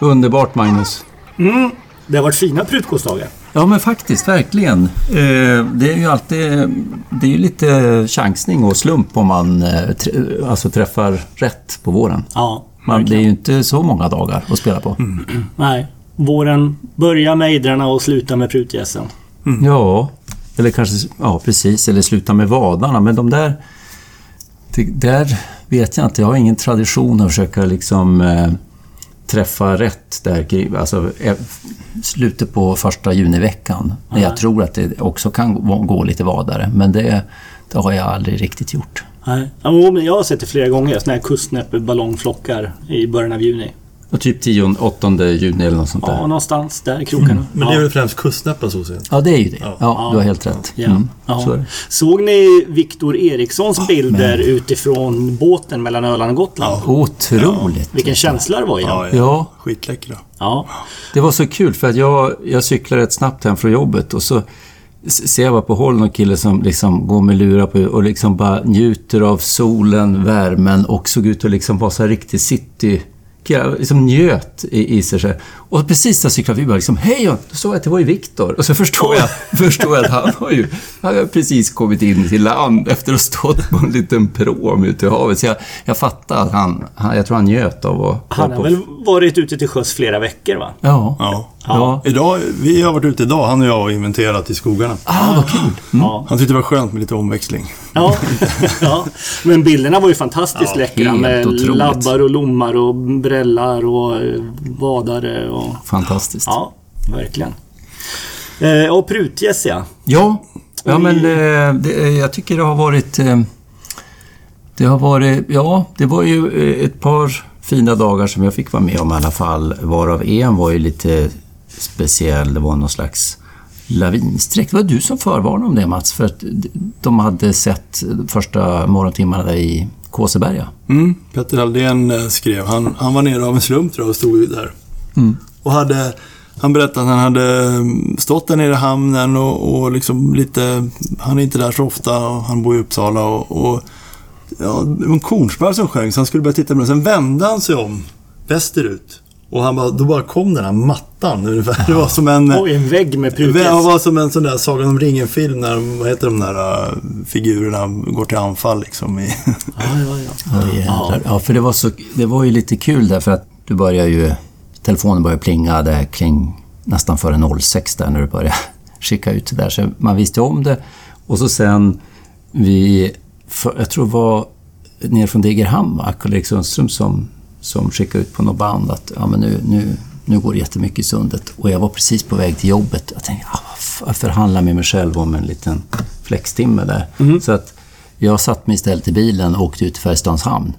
Underbart Magnus. Mm. Det har varit fina prutkostdagar. Ja men faktiskt, verkligen. Eh, det är ju alltid det är ju lite chansning och slump om man eh, alltså träffar rätt på våren. Ja, man, det är ju inte så många dagar att spela på. Mm. Nej. Våren börjar med Idrarna och slutar med prutgässen. Mm. Ja, eller kanske, ja precis, eller sluta med vadarna. Men de där, det, där vet jag inte. Jag har ingen tradition att försöka liksom eh, träffa rätt där, alltså eh, slutet på första juniveckan. När jag tror att det också kan gå lite vadare. Men det, det har jag aldrig riktigt gjort. Nej. jag har sett det flera gånger, sådana här kustnäppe-ballongflockar i början av juni. Och typ 10, 8 juni eller något sånt där? Ja, någonstans där i krokarna. Mm. Men det är väl främst kustnäppen så sett? Ja, det är ju det. Ja, ja du har helt rätt. Mm. Så Såg ni Viktor Erikssons bilder men... utifrån båten mellan Öland och Gotland? Ja. Otroligt! Vilken känsla det var i ja, ja. Skitläckra. Ja. Det var så kul för att jag, jag cyklade rätt snabbt hem från jobbet och så ser jag bara på håll någon kille som liksom går med lurar på och liksom bara njuter av solen, värmen och såg ut att liksom vara så här riktigt city jag liksom njöt i, i sig. Och precis när jag cyklade förbi, liksom, hej, då såg jag att det var ju Viktor. Och så förstår jag, förstår jag att han har ju han har precis kommit in till land efter att ha stått på en liten pråm ute i havet. Så jag, jag fattar att han, han, jag tror han njöt av att... Han har väl varit ute till sjöss flera veckor, va? Ja. ja. Ja. Idag, vi har varit ute idag, han och jag, och inventerat i skogarna. Ah, vad kul! Mm. Ja. Han tyckte det var skönt med lite omväxling. Ja, ja. men bilderna var ju fantastiskt ja, läckra med otroligt. labbar och lommar och brällar och eh, vadare och... Fantastiskt. Ja, verkligen. Eh, och prutgäss ja. Ja, ja men eh, det, jag tycker det har varit... Eh, det har varit... Ja, det var ju eh, ett par fina dagar som jag fick vara med om i alla fall. Varav en var ju lite speciell. Det var någon slags lavinsträck. Det var du som förvarnade om det Mats, för att de hade sett första morgontimmarna där i Kåseberga. Mm, Petter Aldén eh, skrev, han, han var nere av en slump tror jag och stod där. Mm. Och hade, han berättade att han hade mm, stått där nere i hamnen och, och liksom lite, han är inte där så ofta och han bor i Uppsala och, och ja, det var en kornsparv som sjöng så han skulle börja titta på den. Sen vände han sig om västerut och han bara, då bara kom den här mattan ungefär. Det var som en... Oj, en vägg med prutgäss. Det var som en sån där Sagan om ringen-film när, vad heter de där uh, figurerna går till anfall liksom. I... ja, ja, ja. Ja, ja, för det var, så, det var ju lite kul där för att du började ju... Telefonen började plinga där kring nästan före 06 där när du började skicka ut det där. Så man visste om det. Och så sen vi... För, jag tror det var ner från Degerhamn? Karl-Erik Sundström som som skickade ut på något band att ja, men nu, nu, nu går det jättemycket i sundet. Och jag var precis på väg till jobbet. Jag tänkte, jag förhandlar med mig själv om en liten flextimme där. Mm. Så att jag satt mig istället i bilen och åkte ut till Färjestads hamn.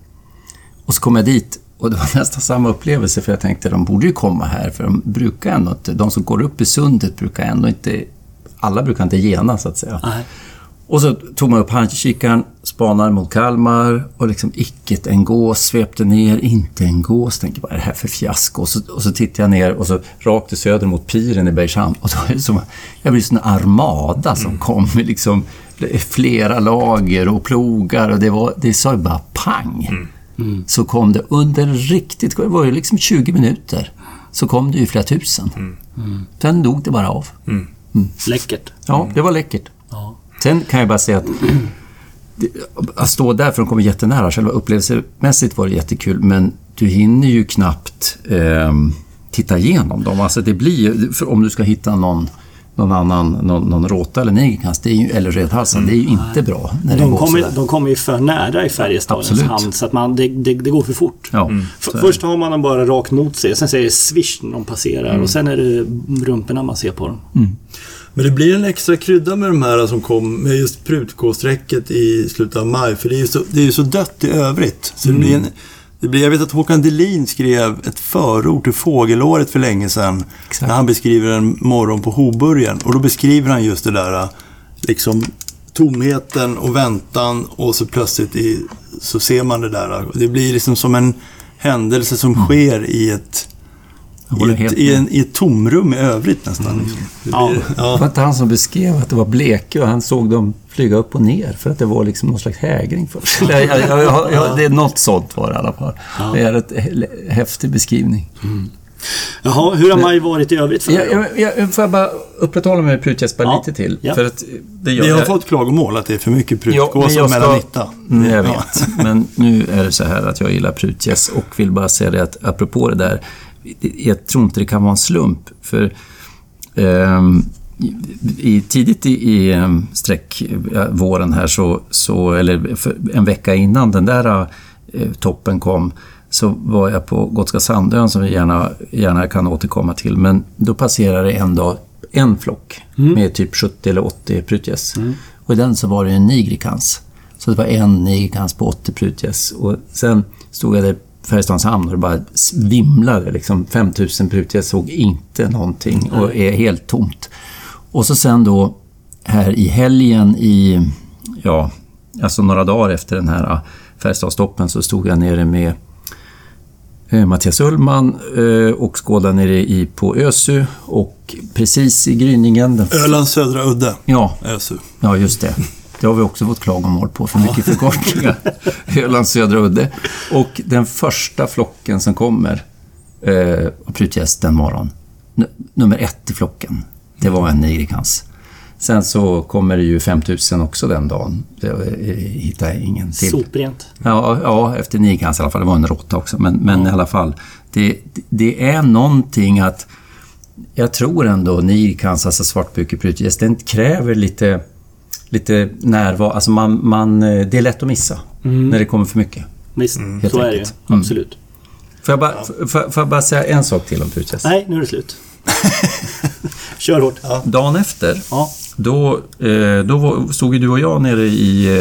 Och så kom jag dit och det var nästan samma upplevelse för jag tänkte de borde ju komma här för de brukar ändå inte, de som går upp i sundet brukar ändå inte, alla brukar inte gena så att säga. Nej. Och så tog man upp handkikaren, spanade mot Kalmar och liksom icke en gås, svepte ner, inte en gås. Tänkte vad är det här för fiasko? Och så, och så tittade jag ner och så rakt söder mot piren i Bergshamn. Och då är det som, jag blir som en armada som mm. kom med liksom flera lager och plogar och det, var, det sa ju bara pang. Mm. Mm. Så kom det under riktigt, det var ju liksom 20 minuter, så kom det ju flera tusen. Mm. Mm. Sen dog det bara av. Mm. Läckert. Ja, det var läckert. Ja. Sen kan jag bara säga att att stå där, för de kommer jättenära, själva upplevelsemässigt var det jättekul, men du hinner ju knappt eh, titta igenom dem. Alltså det blir om du ska hitta någon någon annan, någon, någon råtta eller negerkast, eller rödhalsad, det är ju mm. inte bra. När de, kommer, de kommer ju för nära i Färjestadens hamn så att man, det, det, det går för fort. Ja. Mm. Först har man dem bara rakt mot sig, sen säger det swish när de passerar mm. och sen är det rumporna man ser på dem. Men det blir en extra krydda med de här som kom med just prutkåsträcket i slutet av maj. För det är ju så, det är så dött i övrigt. Så mm. det blir en, det blir, jag vet att Håkan Delin skrev ett förord till Fågelåret för länge sedan. Exakt. När han beskriver en morgon på Hoburgen. Och då beskriver han just det där liksom tomheten och väntan och så plötsligt i, så ser man det där. Det blir liksom som en händelse som mm. sker i ett i ett, i, en, I ett tomrum i övrigt nästan. Mm. Liksom. Det, ja. Blir, ja. det var inte han som beskrev att det var bleke och han såg dem flyga upp och ner för att det var liksom någon slags hägring först. det, jag, jag, jag, det är något sånt var det i alla fall. Det är en häftig beskrivning. Mm. Jaha, hur har maj varit i övrigt för dig? Jag, jag, får jag bara upprätthålla mig med prutgäspa ja. lite till? Ja. För att det gör, Vi har jag... fått klagomål att det är för mycket prutgås ja, mellan nytta. Mm, jag vet. men nu är det så här att jag gillar prutgäss och vill bara säga det att apropå det där. Jag tror inte det kan vara en slump. För um, i, tidigt i, i ehm, sträck, våren här så, så eller en vecka innan den där eh, toppen kom så var jag på Gotska Sandön som vi gärna, gärna kan återkomma till. Men då passerade en dag en flock mm. med typ 70 eller 80 prutgäss. Mm. Och i den så var det en nigrikans. Så det var en nigrikans på 80 prutgäss. Och sen stod jag där Färjestads hamn och det bara vimlade. Liksom 5000 prutgäss såg inte någonting och är helt tomt. Och så sen då här i helgen i, ja, alltså några dagar efter den här Färjestadstoppen så stod jag nere med Eh, Mattias Ullman eh, och skådade nere i, på Ösö och precis i gryningen... Ölands södra udde. Ja. Ösö. Ja, just det. Det har vi också fått klagomål på, för mycket förkortningar. Ölands södra udde. Och den första flocken som kommer eh, av prutgäst den morgon, nummer ett i flocken, det var en nigrikans. Sen så kommer det ju 5000 också den dagen. Det eh, hittar jag ingen till. Soprent. Ja, ja efter Nigans i alla fall. Det var en råtta också. Men, men ja. i alla fall. Det, det är någonting att... Jag tror ändå Nigans, alltså svartbukeprytgäss, den kräver lite, lite närvaro. Alltså man, man, det är lätt att missa mm. när det kommer för mycket. Visst, mm. så är det ju. Mm. Absolut. Får jag, bara, ja. får, får jag bara säga en sak till om prutgäss? Nej, nu är det slut. Kör hårt. Ja. Dagen efter ja. Då, eh, då stod ju du och jag nere i,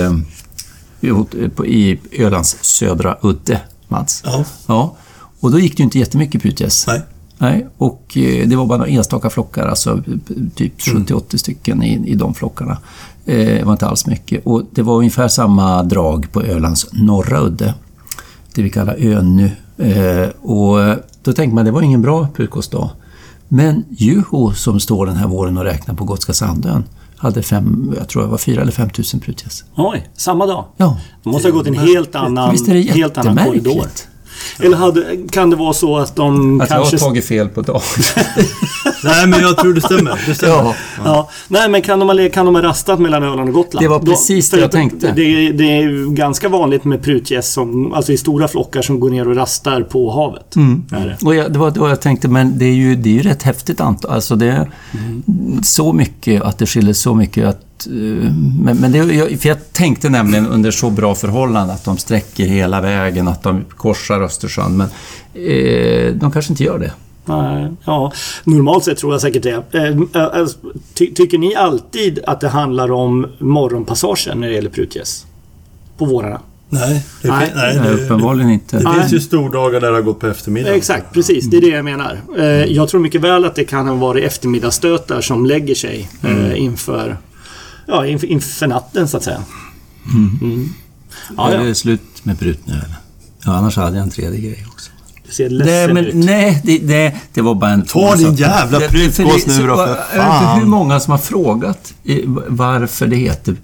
eh, i Ölands södra udde, Mats. Ja. ja. Och då gick det ju inte jättemycket prutgäss. Nej. Nej, och eh, det var bara några enstaka flockar, alltså typ 70-80 mm. stycken i, i de flockarna. Det var inte alls mycket. Och det var ungefär samma drag på Ölands norra udde, det vi kallar Önny. Och då tänkte man, det var ingen bra prutgåsdag. Men Juho som står den här våren och räknar på Gotska Sandön hade fem, jag tror det var fyra eller fem tusen prutgäss. Oj, samma dag? Ja. De måste ha gått en helt annan, Visst är det helt annan korridor. Eller hade, kan det vara så att de att kanske... jag har tagit fel på dagen. Nej, men jag tror det stämmer. Det stämmer. Ja. ja. Nej, men kan de, kan de ha rastat mellan Öland och Gotland? Det var precis Då, det jag tänkte. Det är, det är ganska vanligt med prutgäss som, alltså i stora flockar som går ner och rastar på havet. Mm. Det. Och jag, det var då jag tänkte, men det är ju, det är ju rätt häftigt antal. Alltså det är mm. så mycket, att det skiljer så mycket att Eh, men, men det, för jag tänkte nämligen under så bra förhållanden att de sträcker hela vägen, att de korsar Östersjön. Men eh, de kanske inte gör det. Nej, ja, normalt sett tror jag säkert det. Eh, eh, ty, tycker ni alltid att det handlar om morgonpassagen när det gäller prutgäss? På vårarna? Nej, det, nej, nej, det, uppenbarligen inte. Det, det finns ju stordagar där det har gått på eftermiddagen. Exakt, precis. Det är det jag menar. Jag tror mycket väl att det kan ha varit eftermiddagsstötar som lägger sig mm. inför ja, inför, inför natten så att säga. Mm. Mm. Ja, ja. Är det slut med brut nu eller? Ja, annars hade jag en tredje grej också. Du ser ledsen nej, men, Nej, det, det, det, var bara en... Ta din jävla prutgås nu då för fan! Hur många som har frågat varför det heter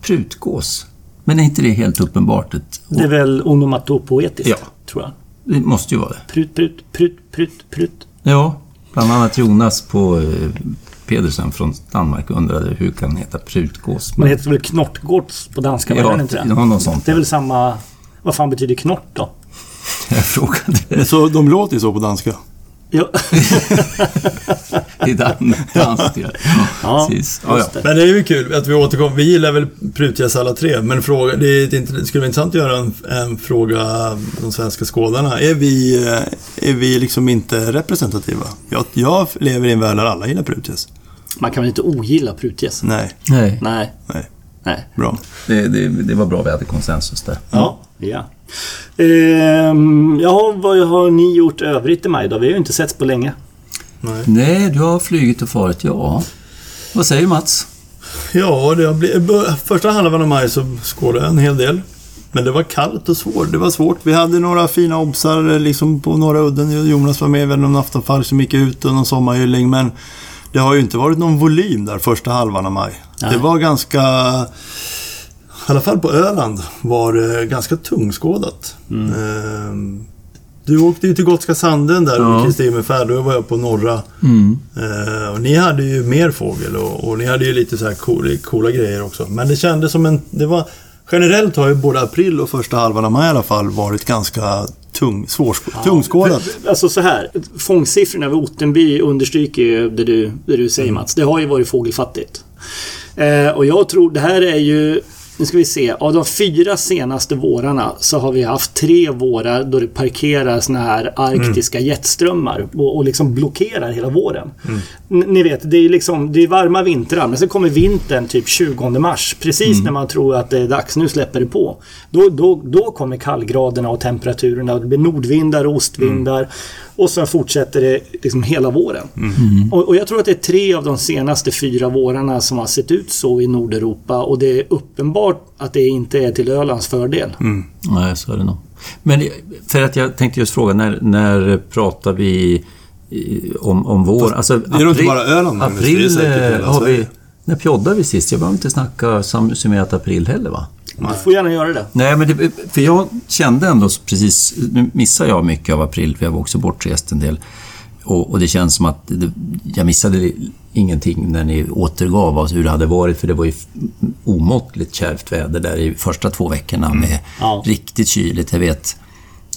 prutgås? Men är inte det helt uppenbart? Ett Det är väl onomatopoetiskt, ja. tror jag. Det måste ju vara det. Prut, prut, prut, prut, prut. Ja, bland annat Jonas på eh, Pedersen från Danmark undrade hur kan den heta prutgås? Men det heter väl knortgårds på danska? Ja, det inte något sånt. Det är väl samma... Vad fan betyder knort då? Jag frågade. Så de låter ju så på danska? Ja. I dan dansk ja. ja, precis. Ja, ja. Men det är ju kul att vi återkommer. Vi gillar väl prutgäss alla tre, men fråga, det, är det skulle vara intressant att göra en, en fråga de svenska skådarna. Är vi, eh, är vi liksom inte representativa? Jag, jag lever i en värld där alla gillar prutgäss. Man kan väl inte ogilla prutgäss? Nej. Nej. Nej. Nej. Nej. Bra. Det, det, det, var bra vi hade konsensus där. Ja. ja. Ehm, ja, vad har ni gjort övrigt i maj då? Vi har ju inte setts på länge. Nej. Nej, du har flugit och farit, ja. Vad säger Mats? Ja, det har blivit, första halvan av maj så skådade jag en hel del. Men det var kallt och svårt. Det var svårt. Vi hade några fina obsar liksom på Norra udden. Jonas var med, väl någon aftonfall som gick ut och någon sommarhylling. Men det har ju inte varit någon volym där första halvan av maj. Nej. Det var ganska... I alla fall på Öland var det ganska tungskådat. Mm. Ehm, Du åkte ju till Gotska Sanden där Ja. med Kristin med färd. Då var jag på norra. Mm. Eh, och ni hade ju mer fågel och, och ni hade ju lite så här cool, coola grejer också. Men det kändes som en... Det var, generellt har ju både april och första halvan av maj i alla fall varit ganska tung, svår, tungskådat. Alltså så här, fångstsiffrorna vid Ottenby understryker ju det du, det du säger Mats. Det har ju varit fågelfattigt. Eh, och jag tror, det här är ju... Nu ska vi se. Av de fyra senaste vårarna så har vi haft tre vårar då det parkerar såna här arktiska jetströmmar och, och liksom blockerar hela våren. N- Ni vet, det är liksom det är varma vintrar men sen kommer vintern typ 20 mars. Precis när man tror att det är dags, nu släpper det på. Då, då, då kommer kallgraderna och temperaturerna det blir nordvindar och ostvindar. Och sen fortsätter det liksom hela våren. Och, och jag tror att det är tre av de senaste fyra vårarna som har sett ut så i Nordeuropa och det är uppenbart att det inte är till Ölands fördel. Nej, så är det nog. Men för att jag tänkte just fråga, när, när pratar vi om, om vår... Alltså, det är nog inte bara Öland, Magnus, det är April säkert eh, hela har vi... När pjoddade vi sist? Jag behöver inte snacka summerat april heller va? Du får gärna göra det. Nej, men det, för jag kände ändå precis... Nu missade jag mycket av april, för jag var också bortrest en del. Och, och det känns som att det, jag missade ingenting när ni återgav oss hur det hade varit, för det var ju omåttligt kärvt väder där i första två veckorna med Ja. riktigt kyligt. Jag vet,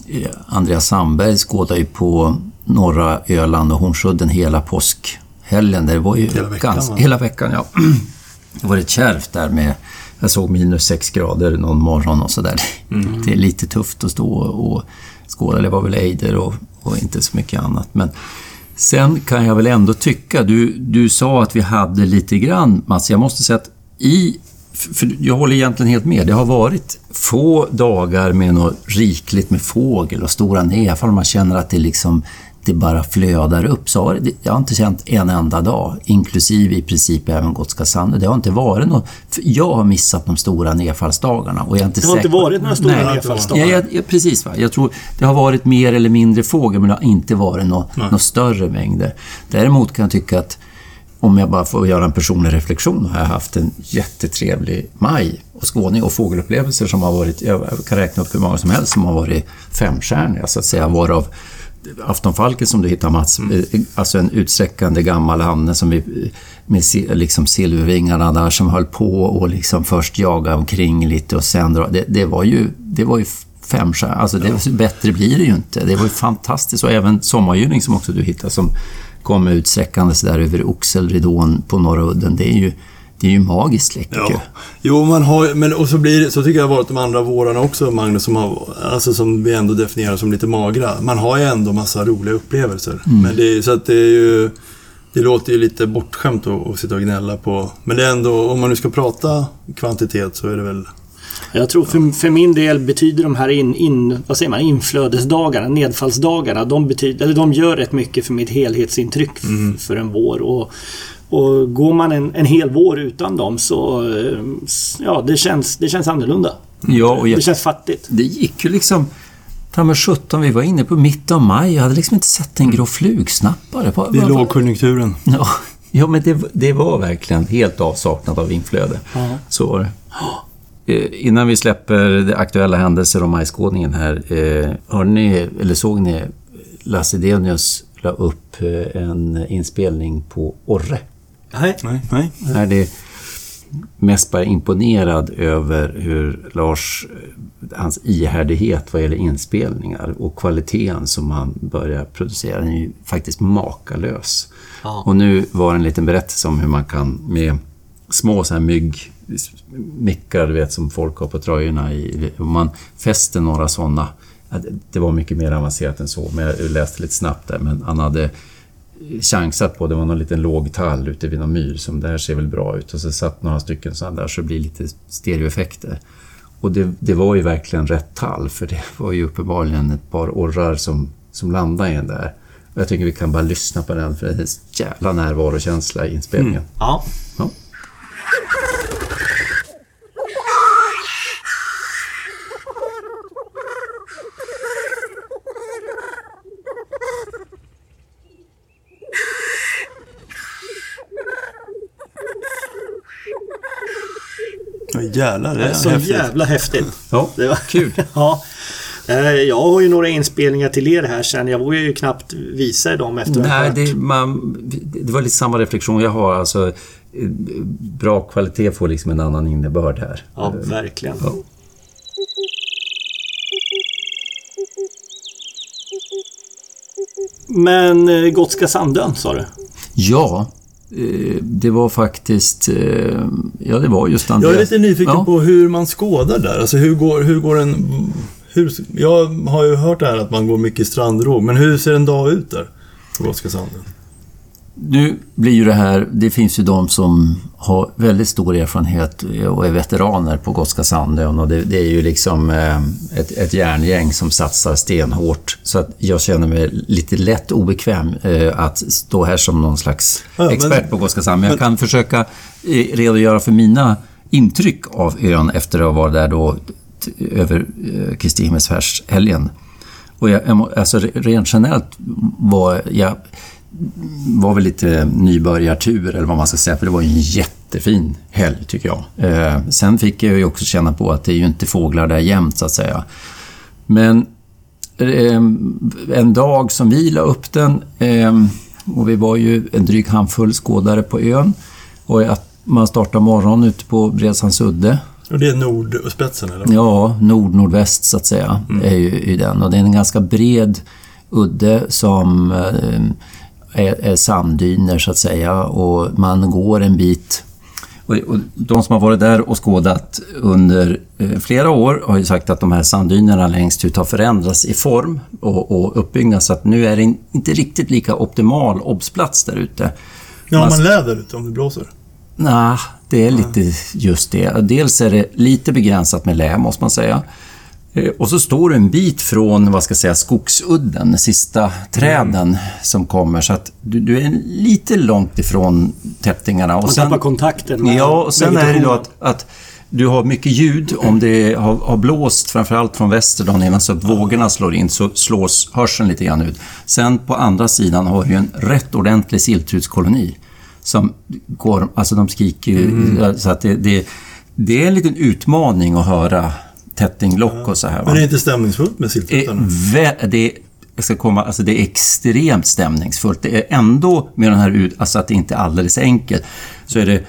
eh, Andreas Sandberg skådade ju på norra Öland och Hornsudden hela påskhelgen. Det var ju Hela veckan, gans- va? hela veckan, ja. Det var rätt kärvt där med... Jag såg minus sex grader någon morgon och sådär. Mm. Det är lite tufft att stå och skåda. Det var väl ejder och, och inte så mycket annat. Men sen kan jag väl ändå tycka... Du, du sa att vi hade lite grann, Mats. Jag måste säga att i... För jag håller egentligen helt med. Det har varit få dagar med något rikligt med fågel och stora nedfall. Man känner att det liksom det bara flödar upp. Så har jag har inte känt en enda dag, inklusive i princip även Gotska Sandö. Det har inte varit något... Jag har missat de stora nedfallsdagarna. Och jag är inte Det har inte säker varit några stora Nej. nedfallsdagar. Ja, jag, ja, precis. Va? Jag tror det har varit mer eller mindre fågel, men det har inte varit några nå större mängder. Däremot kan jag tycka att om jag bara får göra en personlig reflektion har jag haft en jättetrevlig maj och skåning och fågelupplevelser som har varit, jag kan räkna upp hur många som helst, som har varit femstjärniga så att säga, varav Aftonfalken som du hittar Mats, eh, alltså en utsträckande gammal hanne som vi, med si- liksom silvervingarna där som höll på och liksom först jaga omkring lite och sen dra. Det, det var ju, det var ju fem stjärnor. Alltså det, bättre blir det ju inte. Det var ju fantastiskt och även sommargylling som också du hittade som kom med utsträckandes där över oxelridån på Norra udden. Det är ju, det är ju magiskt läckert. Ja. Jo, man har men och så blir så tycker jag varit de andra vårarna också, Magnus, som, har, alltså, som vi ändå definierar som lite magra. Man har ju ändå massa roliga upplevelser. Men det, så att det är ju... Det låter ju lite bortskämt att, att sitta och gnälla på. Men det är ändå, om man nu ska prata kvantitet så är det väl... Jag tror för, för min del betyder de här in, in, vad säger man, inflödesdagarna, nedfallsdagarna, de, betyder, eller de gör rätt mycket för mitt helhetsintryck Mm. för en vår. Och, och går man en, en hel vår utan dem så eh, ja, det känns, det känns annorlunda. Ja, och jag, Det känns fattigt. det gick ju liksom... Ta med 17, vi var inne på mitten av maj. Jag hade liksom inte sett en grå flugsnappare. Vad- Det är lågkonjunkturen. Ja, ja men det, det var verkligen helt avsaknad av inflöde. Ja. Så var det. Eh, Innan vi släpper de aktuella händelser om majskådningen här. Eh, hörde ni, eller såg ni Lasse Denius la upp en inspelning på Orre? Nej. Nej, nej. Är det mest bara imponerad över hur Lars, hans ihärdighet vad gäller inspelningar och kvaliteten som han börjar producera. Den är ju faktiskt makalös. Ja. Och nu var det en liten berättelse om hur man kan med små så här mygg mickar, du vet, som folk har på tröjorna. I, om man fäster några sådana. Det var mycket mer avancerat än så, men jag läste lite snabbt där. Men han hade chansat på, det var någon liten låg tall ute vid någon myr som det här ser väl bra ut. Och så satt några stycken sådana där så det blir lite stereoeffekter. Och det, det var ju verkligen rätt tall för det var ju uppenbarligen ett par orrar som, som landade i den där. Och jag tycker vi kan bara lyssna på den för det är en jävla närvarokänsla i inspelningen. Ja. Ja. Ja, jävlar, det Det är är så häftigt. jävla häftigt. Ja, Det var kul. ja. Eh, Jag har ju några inspelningar till er här sen. Jag vågar ju knappt visa dem efter Nej, det, man, det var lite samma reflektion jag har. Alltså, eh, bra kvalitet får liksom en annan innebörd här. Ja, verkligen. Ja. Men eh, Gotska Sandön sa du? Ja, det var faktiskt... eh, Ja, det var just Jag Andreas. är lite nyfiken Ja. på hur man skådar där. Alltså hur går, hur går en... Hur, jag har ju hört det här att man går mycket strandrov, men hur ser en dag ut där? På Gotska sanden? Nu blir ju det här... Det finns ju de som har väldigt stor erfarenhet och är veteraner på Gotska Sandön och det, det är ju liksom eh, ett, ett järngäng som satsar stenhårt. Så att jag känner mig lite lätt obekväm eh, att stå här som någon slags Ja, men- expert på Gotska Sandön. Men jag kan försöka eh, redogöra för mina intryck av ön efter att ha varit där då över Kristi himmelsfärdshelgen. Och jag, alltså re- rent generellt var jag var väl lite nybörjartur eller vad man ska säga, för det var ju en jättefin helg tycker jag. Eh, sen fick jag ju också känna på att det är ju inte fåglar där jämt så att säga. Men eh, en dag som vi la upp den eh, och vi var ju en dryg handfull skådare på ön och att man startar morgon ute på Bredsans udde Och det är nordspetsen eller? Ja, nord-nordväst så att säga är ju i den. Och det är en ganska bred udde som eh, är, är sanddyner så att säga och man går en bit. Och, de som har varit där och skådat under eh, flera år har ju sagt att de här sanddynerna längst ut har förändrats i form och, och uppbyggnad så att nu är det in- inte riktigt lika optimal obsplats där ute. Ja, Man- man läder ute om det blåser. Nej, det är lite just det. Dels är det lite begränsat med lä, måste man säga. Eh, Och så står du en bit från, vad ska jag säga, skogsudden, de sista träden som kommer. Så att du, du är lite långt ifrån täptingarna. Och Man tappar kontakten med Ja, och sen är det då att, att du har mycket ljud om det har, har blåst, framförallt från väster dagen innan, så att vågorna slår in så slås hörseln lite grann ut. Sen på andra sidan har du en rätt ordentlig silthudskoloni som går, alltså de skriker Mm. så att det, det, det är en liten utmaning att höra tättinglock och så här. Va? Men det är inte stämningsfullt med vä- det, jag ska komma, alltså det är extremt stämningsfullt. Det är ändå med den här ut, alltså att det inte är alldeles enkelt, så är det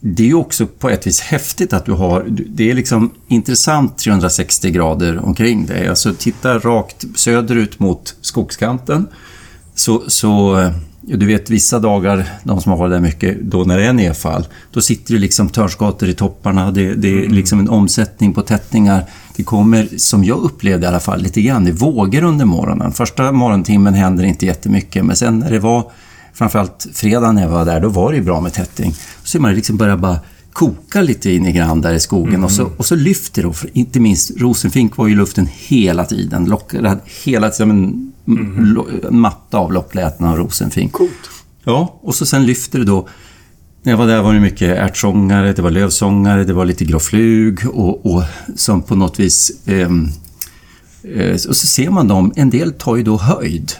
det är ju också på ett vis häftigt att du har, det är liksom intressant 360 grader omkring dig. Alltså titta rakt söderut mot skogskanten. Så, så eh, du vet vissa dagar, de som har varit där mycket, då när det är nedfall, då sitter det liksom törnskator i topparna, det, det är liksom en omsättning på tättningar. Det kommer, som jag upplevde i alla fall, lite grann, det vågor under morgonen. Första morgontimmen händer inte jättemycket, men sen när det var framförallt fredag när jag var där, då var det ju bra med tätting. Så ser man det liksom börja bara koka lite in i grann där i skogen och, så, och så lyfter det. Inte minst rosenfink var ju i luften hela tiden. Lockade hela tiden, en matta av locklätna och rosenfink. Coolt. Ja, och så sen lyfter det då. När jag var där var det mycket ärtsångare, det var lövsångare, det var lite gråflug och, och som på något vis... ehm, eh, och så ser man dem, en del tar ju då höjd.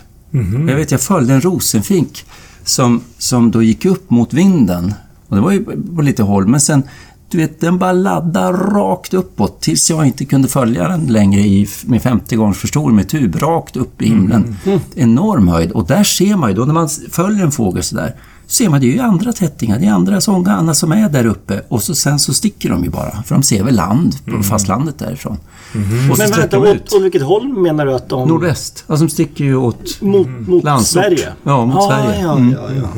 Jag vet, jag följde en rosenfink som, som då gick upp mot vinden. Och det var ju på lite håll, men sen, du vet, den bara laddade rakt uppåt tills jag inte kunde följa den längre i, med 50 gångers förstoring med tub, rakt upp i himlen. Enorm höjd. Och där ser man ju då, när man följer en fågel sådär, så ser man det är ju andra tättingar, det är andra sångarna som är där uppe och så, sen så sticker de ju bara, för de ser väl land på fastlandet därifrån. Och så Men vänta, åt, åt vilket håll menar du att de... Nordväst. Alltså de sticker ju åt Mot, mot Landsort. Sverige? Ja, mot Sverige. Ja, Mm. ja, ja.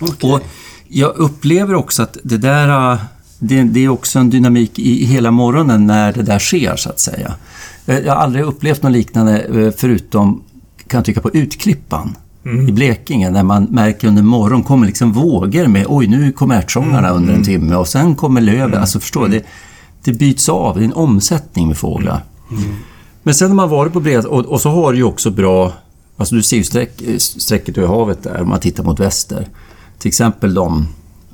Okej. Och jag upplever också att det där... Det, det är också en dynamik i, i hela morgonen när det där sker, så att säga. Eh, Jag har aldrig upplevt något liknande eh, förutom, kan jag tycka, på Utklippan. I Blekinge, när man märker under morgonen kommer liksom vågor med oj, nu kommer ärtsångarna under en timme och sen kommer löven. Alltså förstår du? Det, det byts av, det är en omsättning med fåglar. Men sen har man varit på bred och, och så har du ju också bra... Alltså du ser ju sträck, strecket över havet där om man tittar mot väster. Till exempel de,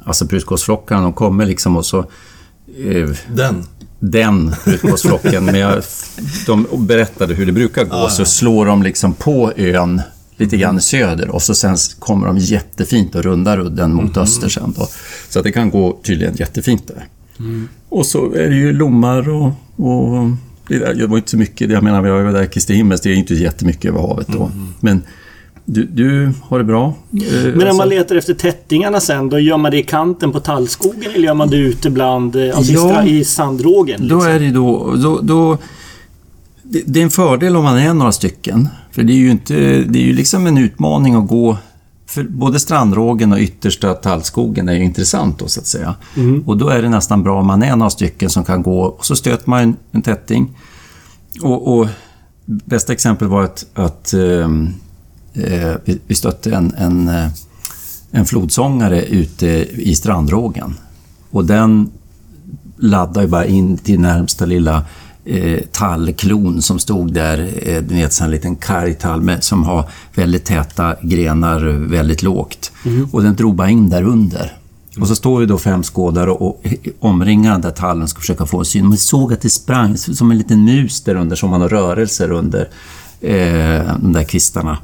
alltså brutkålsflockarna, de kommer liksom och så... Eh, Den. den brutkålsflocken, men jag, de berättade hur det brukar gå, så slår de liksom på ön lite grann söder och så sen kommer de jättefint och rundar udden mot öster sen då. Så att det kan gå tydligen jättefint där. Och så är det ju lommar och, och det, det var inte så mycket. Jag menar, vi var där Kristi himmels, det är inte jättemycket över havet då. Mm. Men du, du, har det bra? Men om alltså, man letar efter tättingarna sen, då gör man det i kanten på tallskogen eller gör man det ute bland, alltså ja, i sandrågen? Liksom? Då är det då, då, då det, det, är en fördel om man är några stycken. För det är ju inte, det är ju liksom en utmaning att gå för både strandrågen och yttersta tallskogen är ju intressant då så att säga. Mm. Och då är det nästan bra om man är några stycken som kan gå och så stöter man en, en tätting. Och, och bästa exempel var att, att eh, vi stötte en, en, eh, en flodsångare ute i strandrågen. Och den laddade ju bara in till närmsta lilla eh, tallklon som stod där, eh, vet, en liten karg tall med, som har väldigt täta grenar väldigt lågt. Mm. Och den drog bara in där under. Och så står ju då fem skådare och, och omringar den där tallen ska försöka få en syn. Man såg att det sprang som en liten mus där under som man har rörelser under eh, de där kvistarna.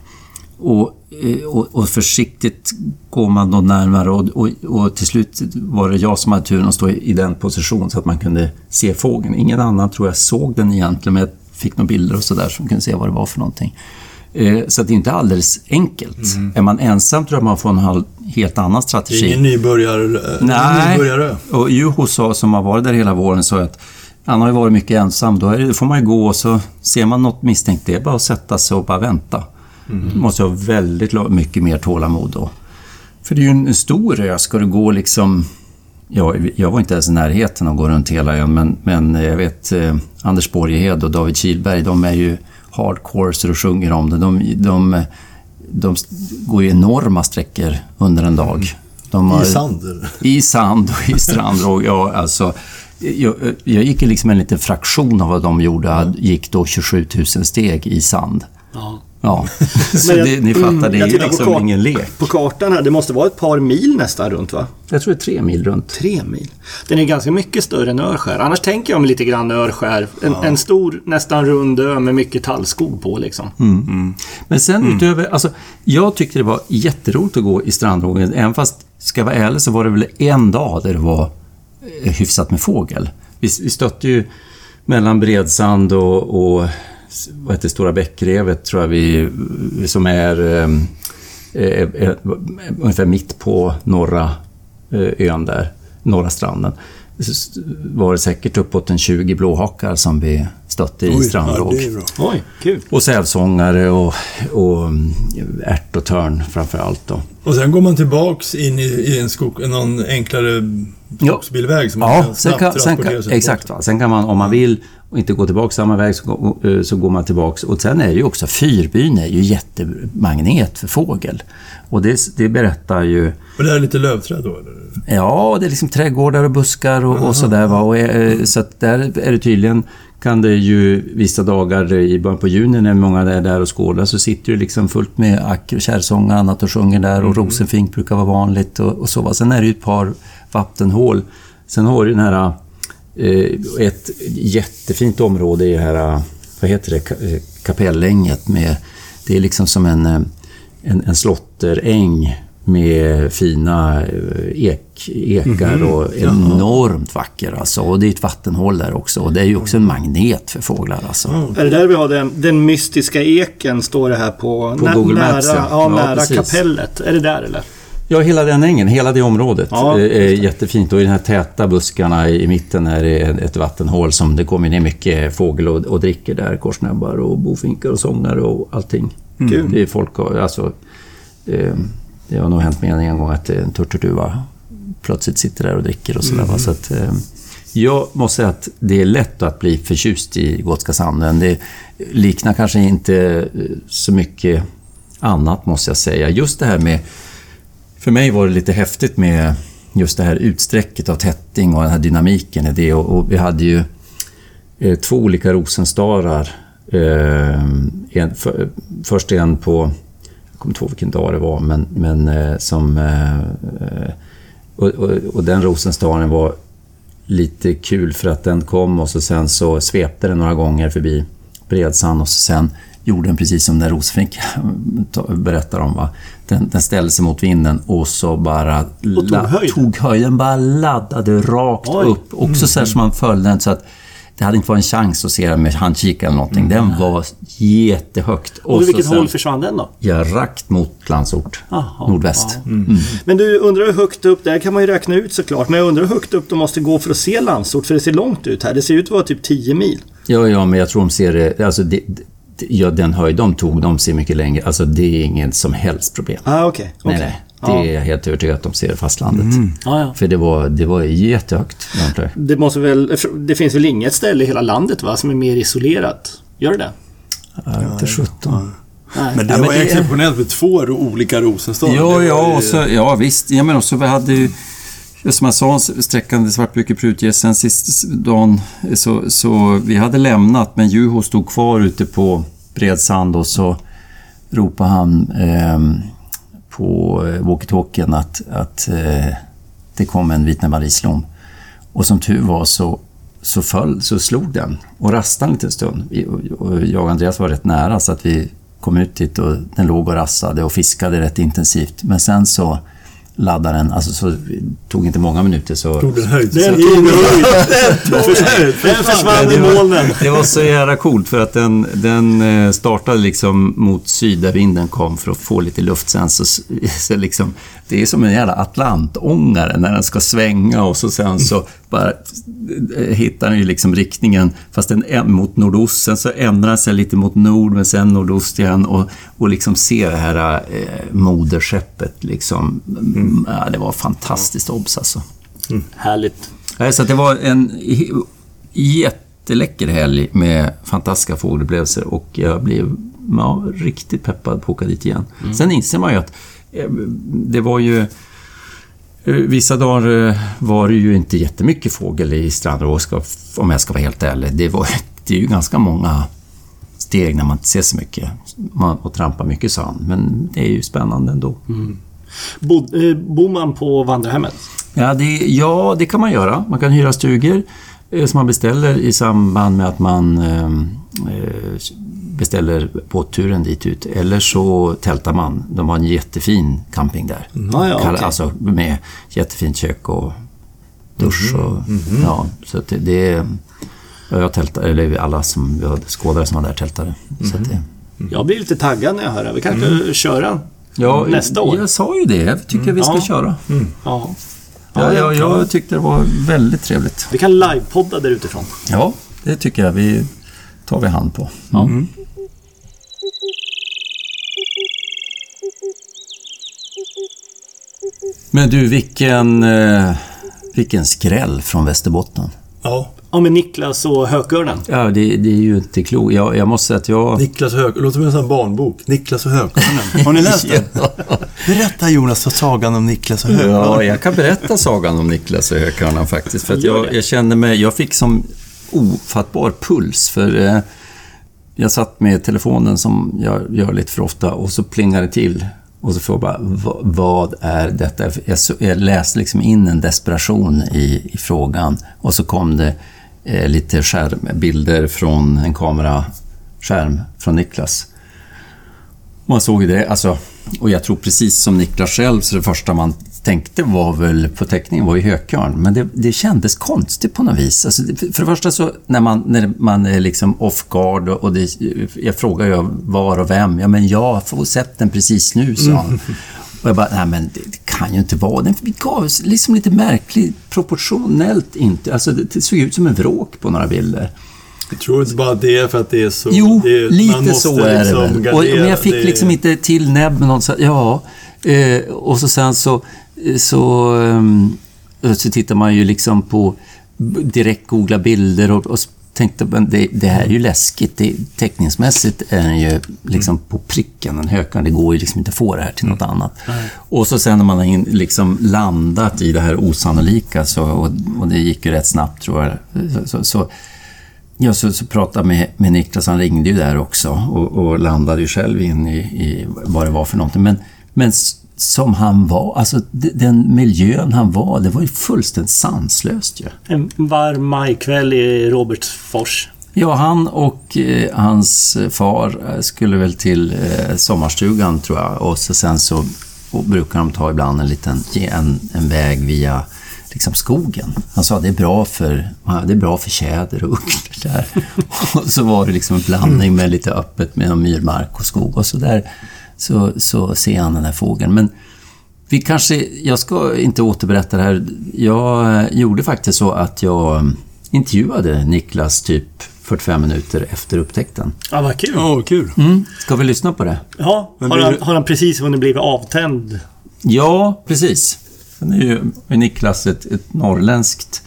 Och, eh, och, och, försiktigt går man då närmare och, och, och, till slut var det jag som hade turen att stå i, i den position så att man kunde se fågeln. Ingen annan tror jag såg den egentligen men jag fick några bilder och sådär som kunde se vad det var för någonting. Eh, så det är inte alldeles enkelt. Mm. Är man ensam tror jag man får en helt annan strategi. Det är ingen nybörjare, Nej, nybörjare. och Juho sa, som har varit där hela våren, sa att han har ju varit mycket ensam. Då, det, då får man ju gå och så ser man något misstänkt, det är bara att sätta sig och bara vänta. Mm. Du måste ha väldigt mycket mer tålamod då. För det är ju en stor ö. Ska du gå liksom... Ja, jag var inte ens i närheten att gå runt hela ön, men, men jag vet eh, Anders Borgehed och David Kilberg, de är ju hardcore så du sjunger om det. De, de, de går ju enorma sträckor under en dag. Har, I sand? I sand och i strandråg. Ja, alltså, jag, jag gick liksom en liten fraktion av vad de gjorde. Jag gick då 27 000 steg i sand. Ja. Ja, så jag, det, ni fattar, det är ju liksom ingen lek. På kartan här, det måste vara ett par mil nästan runt va? Jag tror det är tre mil runt. Tre mil. Den är ganska mycket större än Örskär. Annars tänker jag mig lite grann Örskär. En, ja. en stor, nästan rund ö med mycket tallskog på liksom. Mm. Mm. Men sen mm. utöver, alltså jag tyckte det var jätteroligt att gå i strandrågen. Även fast, ska jag vara ärlig, så var det väl en dag där det var eh, hyfsat med fågel. Vi, vi stötte ju mellan Bredsand och, och vad heter Stora bäckrevet tror jag vi, som är ehm, eh, eh, eh, ungefär mitt på norra eh, ön där, norra stranden. var det säkert uppåt en 20 blåhakar som vi stötte i strandråg. Ja, Oj, kul. Och sävsångare och, och mm, ärt och törn framför allt. Då. Och sen går man tillbaks in i, i en skog, någon enklare skogsbilväg som man ja, kan snabbt kan, sen kan, Exakt. Va? Sen kan man, om man vill, och inte gå tillbaka samma väg så, eh, så går man tillbaks. Och sen är det ju också, fyrbyn är ju jättemagnet för fågel. Och det, det berättar ju... Och det är lite lövträd då? Eller? Ja, det är liksom trädgårdar och buskar och, och sådär. Va? Och, eh, så att där är det tydligen kan det ju vissa dagar i början på juni när många är där och skådar så sitter det liksom fullt med ack kärrsång och annat och sjunger där och mm. rosenfink brukar vara vanligt och, och så. Sen är det ju ett par vattenhål. Sen har du den här Eh, ett jättefint område i det här, vad heter det, eh, kapellänget med, det är liksom som en, eh, en, en slotteräng med fina ek, ekar mm -hmm. och enormt vacker alltså. Och det är ett vattenhål där också. Och det är ju också en magnet för fåglar alltså. Mm. Är det där vi har den, den mystiska eken, står det här på, på Google Maps? Nära, ja, ja nära kapellet. Är det där eller? Ja, hela den ängen, hela det området ja, är jättefint. Och i de här täta buskarna i mitten är det ett vattenhål som det kommer ner mycket fågel och, och dricker där. Korsnäbbar och bofinkar och sångare och allting. Mm. Det är folk, alltså... Eh, det har nog hänt mer än en gång att en turturduva plötsligt sitter där och dricker och sådär. Mm. Så att, eh, jag måste säga att det är lätt att bli förtjust i Gotska sanden. Det liknar kanske inte så mycket annat måste jag säga. Just det här med för mig var det lite häftigt med just det här utsträcket av tätting och den här dynamiken i det. Och, och vi hade ju eh, två olika rosenstarar. Eh, en, för, först en på, kommer inte ihåg vilken dag det var, men, men eh, som... Eh, och, och, och, den rosenstaren var lite kul för att den kom och så sen så svepte den några gånger förbi Bredsand och så sen gjorde den precis som den Rosfink berättar om. Va? Den, den ställde sig mot vinden och så bara och tog, höjd. tog höjden. bara laddade rakt Oj. upp. Också mm. så här som man följde den så att det hade inte varit en chans att se den med handkikare eller någonting. Den var jättehögt. Och, så vilket sen- håll försvann den då? Ja, rakt mot Landsort. Jaha, Nordväst. ja. Men du, undrar hur högt upp, det här kan man ju räkna ut såklart, men jag undrar hur högt upp de måste gå för att se Landsort, för det ser långt ut här. Det ser ut att vara typ 10 mil. Ja, ja, men jag tror de ser det... Alltså det, ja, den höjd de tog, de ser mycket längre. Alltså det är inget som helst problem. Ah, okej. Nej, okej. nej. Det är jag helt övertygad att de ser fastlandet. Ja, ja. För det var, det var jättehögt. Det måste väl, det finns väl inget ställe i hela landet va, som är mer isolerat? Gör det det? Ja, inte 17. Nej. Men det Ja, men var det- exceptionellt med två olika Rosenstad. Ja, ja, ju- och så, ja visst. Ja, men också vi hade ju... ja, Som jag sa, sträckande Svartbygge Prutgässen sist dagen. Så, så vi hade lämnat, men Juho stod kvar ute på bred sand och så ropade han eh, på eh, walkie-talkien att, att eh, det kom en vitnemarilslom. Och som tur var så, så föll, så slog den och rastade en liten stund. Vi- Och jag och Andreas var rätt nära så att vi kom ut dit och den låg och rassade och fiskade rätt intensivt. Men sen så laddade den, alltså så det tog inte många minuter så... Tog den höjd. Den tog höjd. Den försvann i det, var, molnen. det var så jävla coolt för att den, den eh, startade liksom mot syd där vinden kom för att få lite luft sen. Så, så liksom, det är som en jävla atlantångare när den ska svänga och så sen så bara eh, hittar den ju liksom riktningen fast den är mot nordost. Sen så ändrar den sig lite mot nord men sen nordost igen och, och liksom ser det här eh, moderskeppet liksom. Ja, det var fantastiskt obs alltså. Härligt. Nej, så det var en jätteläcker helg med fantastiska fågelupplevelser och jag blev ja, riktigt peppad på att åka dit igen. Sen inser man ju att eh, det var ju... eh, Vissa dagar eh, var det ju inte jättemycket fågel i Strandrås, om jag ska vara helt ärlig. Det, var, det är ju ganska många steg när man inte ser så mycket man, och trampar mycket sand, men det är ju spännande ändå. Bod, eh, bor man på vandrarhemmet? Ja det, ja, det kan man göra. Man kan hyra stugor eh, som man beställer i samband med att man eh, eh, beställer båtturen dit ut. Eller så tältar man. De har en jättefin camping där. Ja, Kall- okej. Alltså med jättefint kök och dusch och... Ja, så att det, det Jag tältar, eller alla som, vi hade skådare som var där tältade. Så att det, Jag blir lite taggad när jag hör det. Vi kanske köra ja, nästa år. Jag sa ju det. Jag tycker vi ska Ja. köra. Ja. Ja, ja, jag tyckte det var väldigt trevligt. Vi kan livepodda där utifrån. Ja, det tycker jag vi tar vi hand på. Ja. Men du, vilken, eh, vilken skräll från Västerbotten. Ja. Ja, med Niklas och Hökörnen. Ja, det, det är ju inte klokt. Jag, jag måste säga att jag... Niklas Hög... Låter som en sån barnbok. Niklas och Högkvarnen. Har ni läst den? Berätta Jonas sagan om Niklas och Högkvarnen. Ja, jag kan berätta sagan om Niklas och Hökarna faktiskt. För att jag, jag kände mig... Jag fick som ofattbar puls. För eh, jag satt med telefonen som jag gör lite för ofta och så plingade det till. Och så får jag bara, vad är detta? Jag, så- jag läste liksom in en desperation i, i frågan. Och så kom det eh, lite skärm, bilder från en kameraskärm från Niklas. Man såg ju det, alltså, och jag tror precis som Niklas själv, så det första man tänkte var väl på teckningen var ju hökörn. Men det, det kändes konstigt på något vis. Alltså, det- för det första så när man, när man är liksom off guard och, och det, jag frågar ju var och vem. Ja, men jag har sett den precis nu, sa han. Och jag bara, nej men det, det kan ju inte vara. Den gav liksom lite märkligt, proportionellt inte. Alltså det, det såg ut som en vråk på några bilder. Jag tror inte bara det för att det är så... Jo, det lite så är det liksom väl. Och, men jag fick Det liksom inte till näbb med någon. Så, ja, eh, och så sen så, så, ehm, så tittar man ju liksom på direkt googla bilder och, och tänkte men det, det här är ju läskigt. Det, teckningsmässigt är den ju liksom på pricken, den hökaren. Det går ju liksom inte att få det här till något annat. Och så sen när man har in, liksom landat i det här osannolika så, och, och det gick ju rätt snabbt tror jag. Så, så, så Ja, så, så pratade med, med Niklas, han ringde ju där också och, och landade ju själv in i, i vad det var för någonting. Men, men som han var, alltså den miljön han var, det var ju fullständigt sanslöst ju. En varm majkväll i Robertsfors. Ja, han och eh, hans far eh, skulle väl till eh, sommarstugan tror jag och så sen så och brukar de ta ibland en liten en, en väg via liksom skogen. Han sa det är bra för, det är bra för tjäder och ugglor. där. Och så var det liksom en blandning med lite öppet med myrmark och skog och så där. Så, så ser han den här fågeln. Men vi kanske, jag ska inte återberätta det här. Jag gjorde faktiskt så att jag intervjuade Niklas typ 45 minuter efter upptäckten. Ja, vad kul. Ja, kul. Mm. Ska vi lyssna på det? Ja, har han, har han precis hunnit blivit avtänd? Ja, precis. Sen är ju Niklas ett, ett norrländskt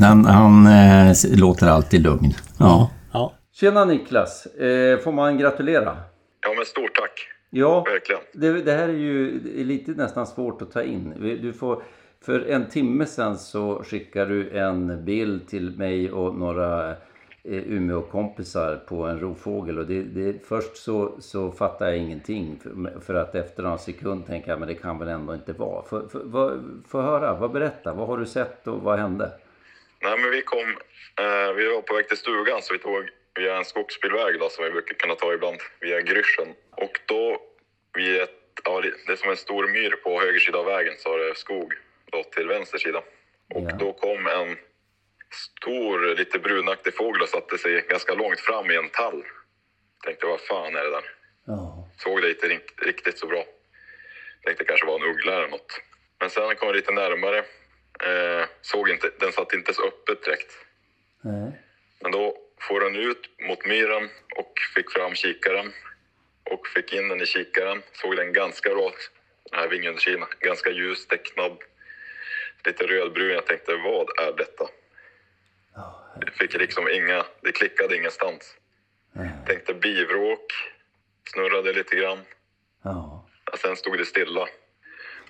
han, han eh, låter alltid lugn. Ja. Ja. Tjena Niklas! Eh, får man gratulera? Ja, men stort tack. Ja, Verkligen. det, det här är ju lite nästan svårt att ta in. Du får, för en timme sedan så skickar du en bild till mig och några eh, Umeå-kompisar på en rovfågel och det, det, först så, så fattar jag ingenting för, för att efter några sekund tänker jag men det kan väl ändå inte vara. Få för, för, för höra, vad berätta, vad har du sett och vad hände? Nej, men vi kom... Eh, vi var på väg till stugan så vi tog via en skogsbilväg då, som vi brukar kunna ta ibland, via Gryschen. Och då, vid ett, ja, det är som en stor myr på höger sida av vägen så har det skog då till vänster sida. Och Ja. då kom en stor, lite brunaktig fågel och satte sig ganska långt fram i en tall. Tänkte, vad fan är det där? Ja, Såg det inte rikt- riktigt så bra. Tänkte kanske var en uggla eller något. Men sen kom jag lite närmare. Eh, såg inte, den satt inte så öppet direkt. nej. Men då får den ut mot myren och fick fram kikaren. Och fick in den i kikaren. Såg den ganska rak, den här vingundersidan. Ganska ljus, tecknad. Lite rödbrun. Jag tänkte, vad är detta? Jag fick liksom inga, det klickade ingenstans. nej. Tänkte bivråk. Snurrade lite grann. ja, Ja, Sen stod det stilla.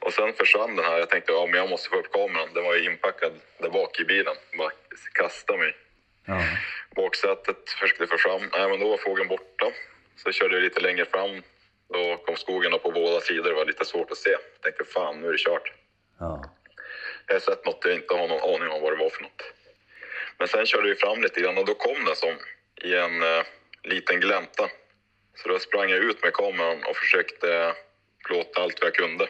Och sen försvann den här. Jag tänkte ja, men jag måste få upp kameran. Den var ju inpackad där bak i bilen. Bara kasta mig. Ja, Baksätet försökte få fram. Nej, men då var fågeln borta. Så körde jag lite längre fram. Då kom skogen på båda sidor. Det var lite svårt att se. Jag tänkte fan, nu är det kört. ja, Jag har sett något jag inte har någon aning om vad det var för något. Men sen körde vi fram lite grann och då kom den som i en eh, liten glänta. Så då sprang jag ut med kameran och försökte plåta allt vad jag kunde.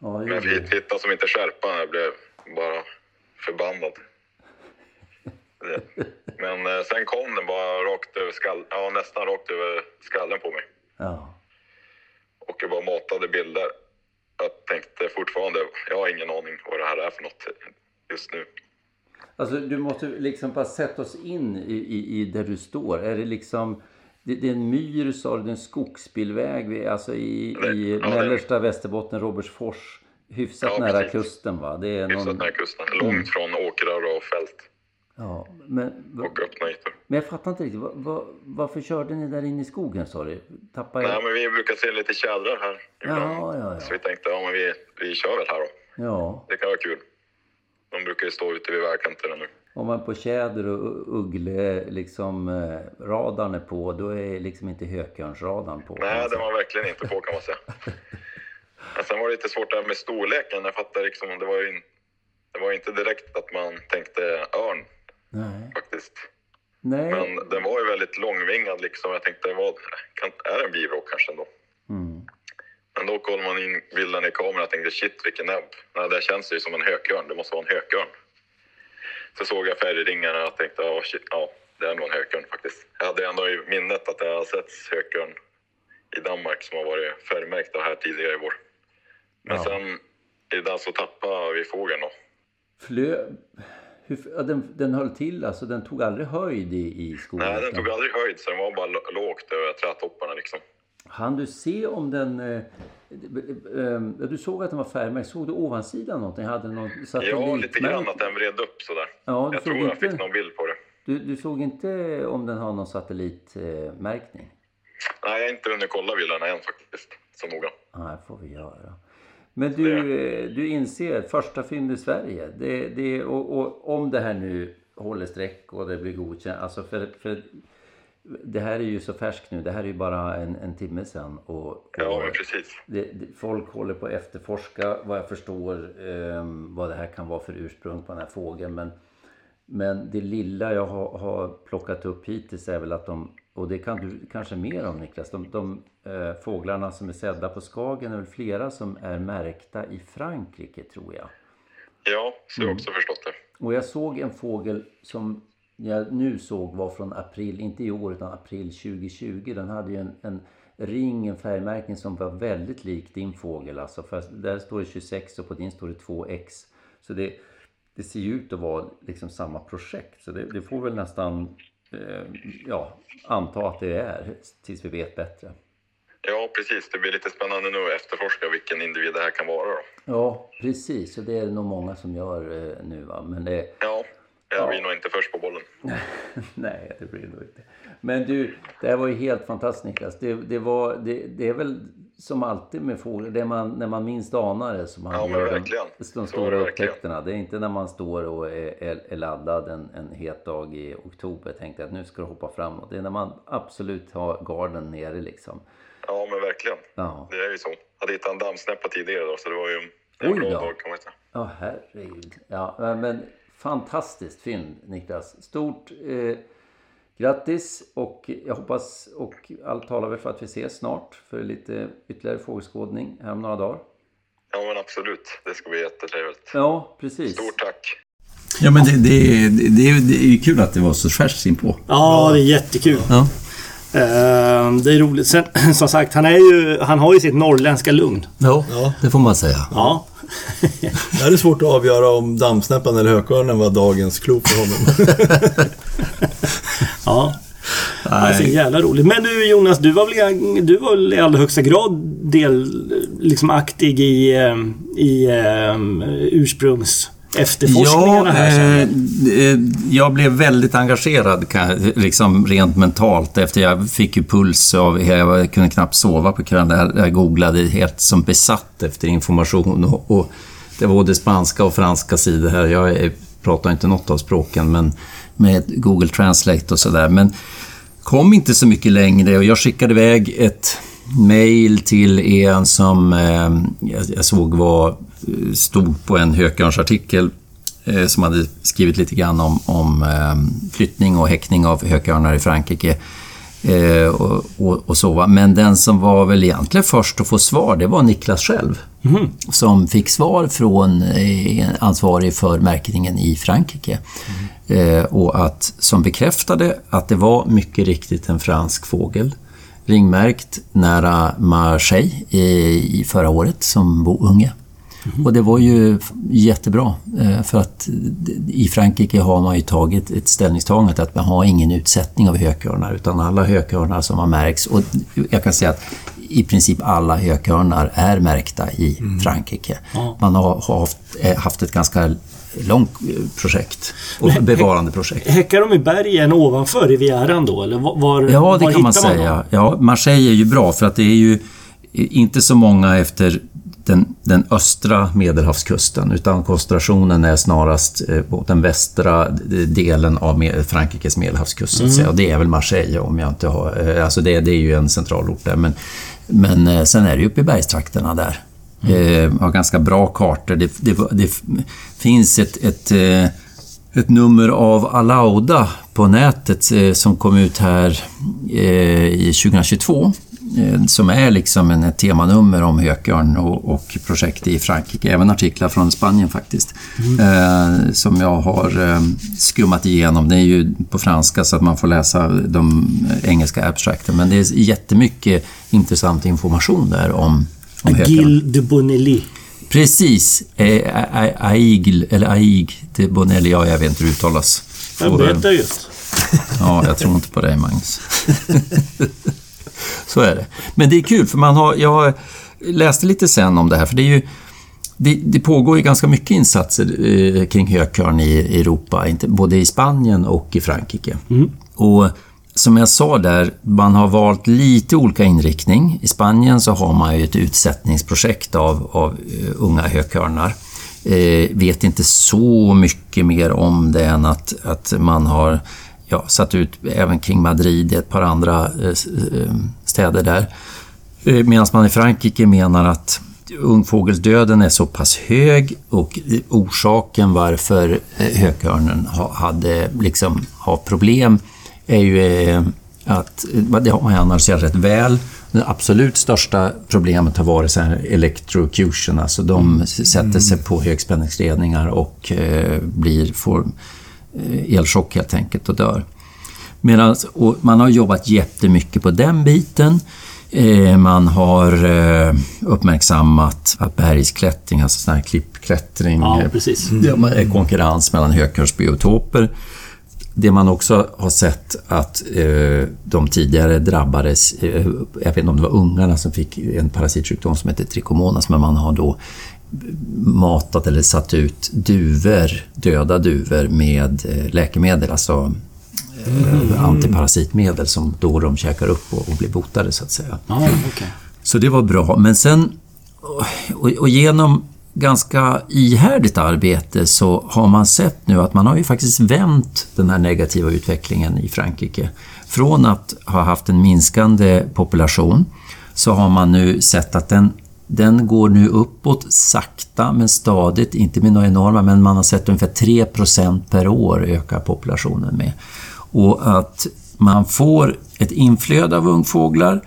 ja, Men jag hittade som inte skärpan. Jag blev bara förbannad. Men eh, sen kom den bara rakt över skall, ja, nästan rakt över skallen på mig. Ja, Och jag bara matade bilder. Jag tänkte fortfarande, jag har ingen aning vad det här är för något just nu. Alltså du måste liksom bara sätta oss in i, i, i där du står. Är det liksom... Det, det är en myr, sa du, det är en skogsbilväg alltså i, i Ja, det- mellersta Västerbotten, Robertsfors. Hyfsat Ja, nära precis. kusten va? Det är Hyfsat någon... nära kusten. Långt från åkrar och fält Ja, men, och öppna ytor. men jag fattar inte riktigt. Vad, vad, varför körde ni där inne i skogen sa du? Tappade Nej, jag... men vi brukar se lite tjädrar här ibland. Ja, ja, Så ja. vi tänkte, ja men vi, vi kör väl här då. Ja, Det kan vara kul. De brukar ju stå ute vid vägkanterna nu. om man på tjäder och uggle liksom eh, radarn är på, då är liksom inte hökörnsradarn på. Nej, den var verkligen inte på kan man säga. Men sen var det lite svårt där med storleken. Jag fattar liksom, det var ju det var inte direkt att man tänkte örn Nej. faktiskt. Nej. Men den var ju väldigt långvingad liksom. Jag tänkte, vad, kan, är det en bivråk kanske ändå? Mm. Men då kollade man in bilden i kameran och tänkte shit vilken näbb. Nej, det känns ju som en hökörn. Det måste vara en hökörn. Så såg jag färgringarna och tänkte ja, shit, ja det är nog en hökörn faktiskt. Jag hade ändå i minnet att jag har sett hökörn i Danmark som har varit färgmärkta här tidigare i vår. Men Ja. sen i den så tappade vi fågeln då. Flö... Hur... Den, den höll till, alltså den tog aldrig höjd i, i skogen? Nej, den tog aldrig höjd så den var bara lågt över trädtopparna liksom. Han du se om den... Eh, eh, eh, du såg att den var färgmärkt. Såg du ovansidan någonting? Hade någon? Ja, lite grann att den vred upp sådär. Ja, jag tror jag inte- fick någon bild på det. Du, du såg inte om den har någon satellitmärkning? Nej, jag har inte hunnit kolla bilderna än faktiskt, så noga. Nej, får vi göra. Men du, eh, du inser, första fynd i Sverige. Det, det, och, och om det här nu håller streck och det blir godkänt. Alltså för, för det här är ju så färskt nu. Det här är ju bara en, en timme sedan. Och, och Ja, precis. det, folk håller på att efterforska vad jag förstår ehm, vad det här kan vara för ursprung på den här fågeln. Men, men det lilla jag har, har plockat upp hittills är väl att de, och det kan du kanske mer om Niklas, de, de eh, fåglarna som är sedda på Skagen är väl flera som är märkta i Frankrike tror jag. Ja, så har jag också förstått det. Och jag såg en fågel som jag nu såg var från april, inte i år utan april 2020. Den hade ju en, en ring, en färgmärkning som var väldigt lik din fågel. Alltså, där står det 26 och på din står det 2x. Så det, det ser ju ut att vara liksom samma projekt. Så det, det får väl nästan eh, ja, anta att det är tills vi vet bättre. Ja, precis. Det blir lite spännande nu att efterforska vilken individ det här kan vara då. Ja, precis. Och det är nog många som gör eh, nu. Va? Men det, Ja, jag Ja. blir nog inte först på bollen. Nej, det blir det nog inte. Men du, det här var ju helt fantastiskt Niklas. Det, det, var, det, det är väl som alltid med fåglar, det man, när man minst anar det som man Ja, gör de, verkligen. de det stora upptäckterna. Det är inte när man står och är, är, laddad en, en het dag i oktober och tänkte att nu ska du hoppa framåt. Det är när man absolut har garden nere liksom. Ja, men verkligen. Ja, Det är ju så. Jag hade hittat en dammsnäppa tidigare då, så det var ju en Oj bra dag kan man säga. ja herregud. Ja, men fantastiskt fynd Niklas. Stort eh, grattis och jag hoppas och allt talar väl för att vi ses snart för lite ytterligare fågelskådning här om några dagar. Ja, men absolut. Det ska bli jättetrevligt. Ja, precis. Stort tack. Ja, men det, det, det, det, det är ju kul att det var så färskt inpå. Ja, det är jättekul. Ja. Eh, det är roligt. Sen, som sagt, han, är ju, han har ju sitt norrländska lugn. Ja, Ja. det får man säga. Ja. Det är svårt att avgöra om dammsnäppan eller hökörnen var dagens klo för honom. ja. Det är så jävla roligt. Men du Jonas, du var väl, du var väl i allra högsta grad del, liksom aktig i, eh, i um, ursprungs efterforskningarna här. sen. eh, eh, jag blev väldigt engagerad liksom rent mentalt efter jag fick ju puls av, jag kunde knappt sova på kvällen. Jag googlade helt som besatt efter information och, och det var både spanska och franska sidor här. Jag pratar inte något av språken men med Google Translate och sådär. Men kom inte så mycket längre och jag skickade iväg ett mail till en som eh, jag, såg var eh, stod på en hökörnsartikel eh, som hade skrivit lite grann om, om eh, flyttning och häckning av hökörnar i Frankrike. Och, och, och så. va. Men den som var väl egentligen först att få svar, det var Niklas själv. Som fick svar från ansvarig för märkningen i Frankrike. Eh, och att, som bekräftade att det var mycket riktigt en fransk fågel. Ringmärkt nära Marseille i, i förra året som bounge. Och det var ju jättebra eh, för att i Frankrike har man ju tagit ett ställningstagande att man har ingen utsättning av hökörnar utan alla hökörnar som har märkts och jag kan säga att i princip alla hökörnar är märkta i Frankrike. Ja. Man har har haft, eh, haft ett ganska långt eh, projekt och Men- bevarande projekt. Häckar de i bergen ovanför Rivieran då? Eller var, var Ja, var det kan man säga. Ja, Marseille är ju bra för att det är ju inte så många efter den, den östra medelhavskusten utan koncentrationen är snarast eh, på den västra delen av Frankrikes medelhavskust. så säga. Och det är väl Marseille om jag inte har... eh, Alltså det, det är ju en centralort där. Men, men eh, sen är det ju uppe i bergstrakterna där. Eh, har ganska bra kartor. Det, det, det finns ett, ett eh, ett nummer av Alauda på nätet eh, som kom ut här eh, i 2022. Eh, som är liksom en, ett temanummer om hökörn och, och projekt i Frankrike. Även artiklar från Spanien faktiskt. Eh, som jag har eh, skummat igenom. Det är ju på franska så att man får läsa de engelska abstrakten. Men det är jättemycket intressant information där om, om hökörn. Gil de Bonelli. Precis. Eh, Aigl, eller Aig de Bonelli, ja, jag vet inte hur det uttalas. Jag berättar just. Ja, jag tror inte på dig, Magnus. Så är det. Men det är kul, för man har, jag läste lite sen om det här, för det är ju det, det pågår ju ganska mycket insatser eh, kring hökörn i Europa, inte, både i Spanien och i Frankrike. Och som jag sa där, man har valt lite olika inriktning. I Spanien så har man ju ett utsättningsprojekt av, av eh, unga hökörnar. Eh, vet inte så mycket mer om det än att, att man har ja, satt ut även kring Madrid, ett par andra eh, eh städer där. Eh, Medan man i Frankrike menar att ungfågelsdöden är så pass hög och orsaken varför eh, hökörnen ha- hade liksom har problem är ju eh, att, eh, det har man analyserat rätt väl. Det absolut största problemet har varit så här electrocution, alltså de s- sätter sig på högspänningsledningar och eh, blir, får elchock helt enkelt och dör. Medan, och man har jobbat jättemycket på den biten. Man har uppmärksammat att bergsklättring, alltså sån här klippklättring, Ja, precis. är konkurrens mellan högkursbiotoper. Det man också har sett att eh, de tidigare drabbades, eh, jag vet inte om det var ungarna som fick en parasitsjukdom som heter trikomonas, men man har då matat eller satt ut duvor, döda duvor med eh, läkemedel, alltså eh, antiparasitmedel som då de käkar upp och, och blir botade så att säga. Ja, okej. Så det var bra. Men sen, och, och genom ganska ihärdigt arbete så har man sett nu att man har ju faktiskt vänt den här negativa utvecklingen i Frankrike. Från att ha haft en minskande population så har man nu sett att den, den går nu uppåt sakta men stadigt, inte med några enorma, men man har sett ungefär 3% per år öka populationen med. Och att man får ett inflöde av ungfåglar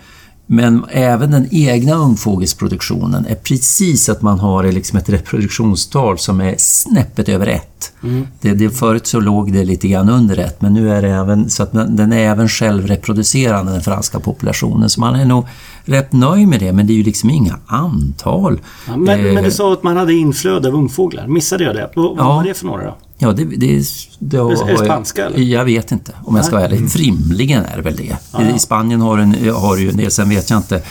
men även den egna ungfågelsproduktionen är precis att man har liksom ett reproduktionstal som är snäppet över ett. Det, det, förut så låg det lite grann under ett, men nu är det även så att den är även självreproducerande, den franska populationen. Så man är nog rätt nöjd med det, men det är ju liksom inga antal. Ja, men, Eh, men du sa att man hade inflöde av ungfåglar. Missade jag det? Vad, vad Ja. var det för några då? Ja, det, det, det har, Är det spanska, eller? Jag vet inte om jag ska vara ärlig. Rimligen är det väl det. I Spanien har, en, har du ju en del, sen vet jag inte. Eh,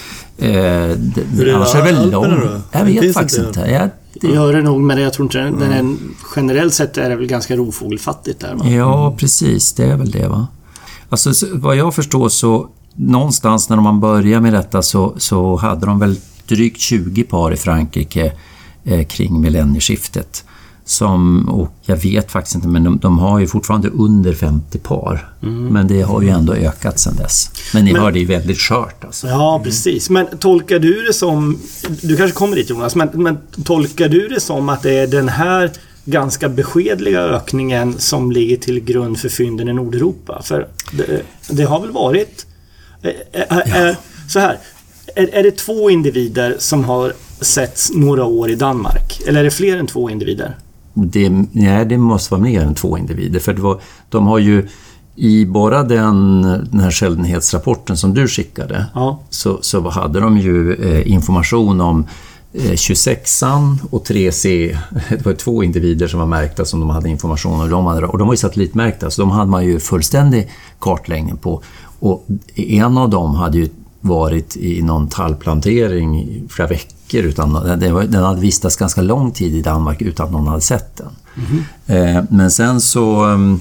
det, Hur är det annars är det väl lång. Jag vet faktiskt inte inte. Jag, Det gör det nog, men jag tror inte den är, generellt sett är det väl ganska rovfågelfattigt där. Va? Ja, precis. Det är väl det va. Alltså så, vad jag förstår så någonstans när man började med detta så, så hade de väl drygt 20 par i Frankrike eh, kring millennieskiftet. Som, och jag vet faktiskt inte, men de, de har ju fortfarande under 50 par. Men det har ju ändå ökat sedan dess. Men ni Men- hör, det är väldigt skört alltså. Ja, precis. Men tolkar du det som... Du kanske kommer dit Jonas, men, men tolkar du det som att det är den här ganska beskedliga ökningen som ligger till grund för fynden i Nordeuropa? För det, det har väl varit... Är, är, är, så här. Är, är det två individer som har setts några år i Danmark? Eller är det fler än två individer? Det, nej, det måste vara mer än två individer. För var, de har ju i bara den, den här skäldenhetsrapporten som du skickade Ja. så, så hade de ju eh, information om eh, 26an och 3C. Det var två individer som var märkta som de hade information om. De hade, och de var ju satellitmärkta, så de hade man ju fullständig kartläggning på. Och en av dem hade ju varit i någon tallplantering i flera veckor. Utan, den, hade vistats ganska lång tid i Danmark utan att någon hade sett den. Eh, men sen så, ehm,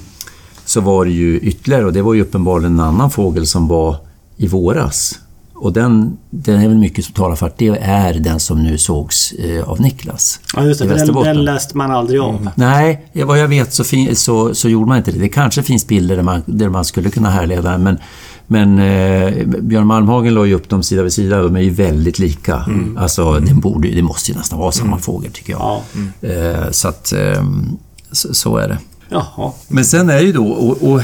så var det ju ytterligare, och det var ju uppenbarligen en annan fågel som var i våras. Och den, den är väl mycket som talar för att det är den som nu sågs eh, av Niklas Ja, just det. Den, den läste man aldrig om. Nej, vad jag vet så, fin- så, så gjorde man inte det. Det kanske finns bilder där man, där man skulle kunna härleda den, men, men eh, Björn Malmhagen la ju upp dem sida vid sida. De är ju väldigt lika. Alltså, det, borde, det måste ju nästan vara samma fågel, tycker jag. Ja. Eh, så att, eh, så, så är det. Jaha. Men sen är ju då, och, och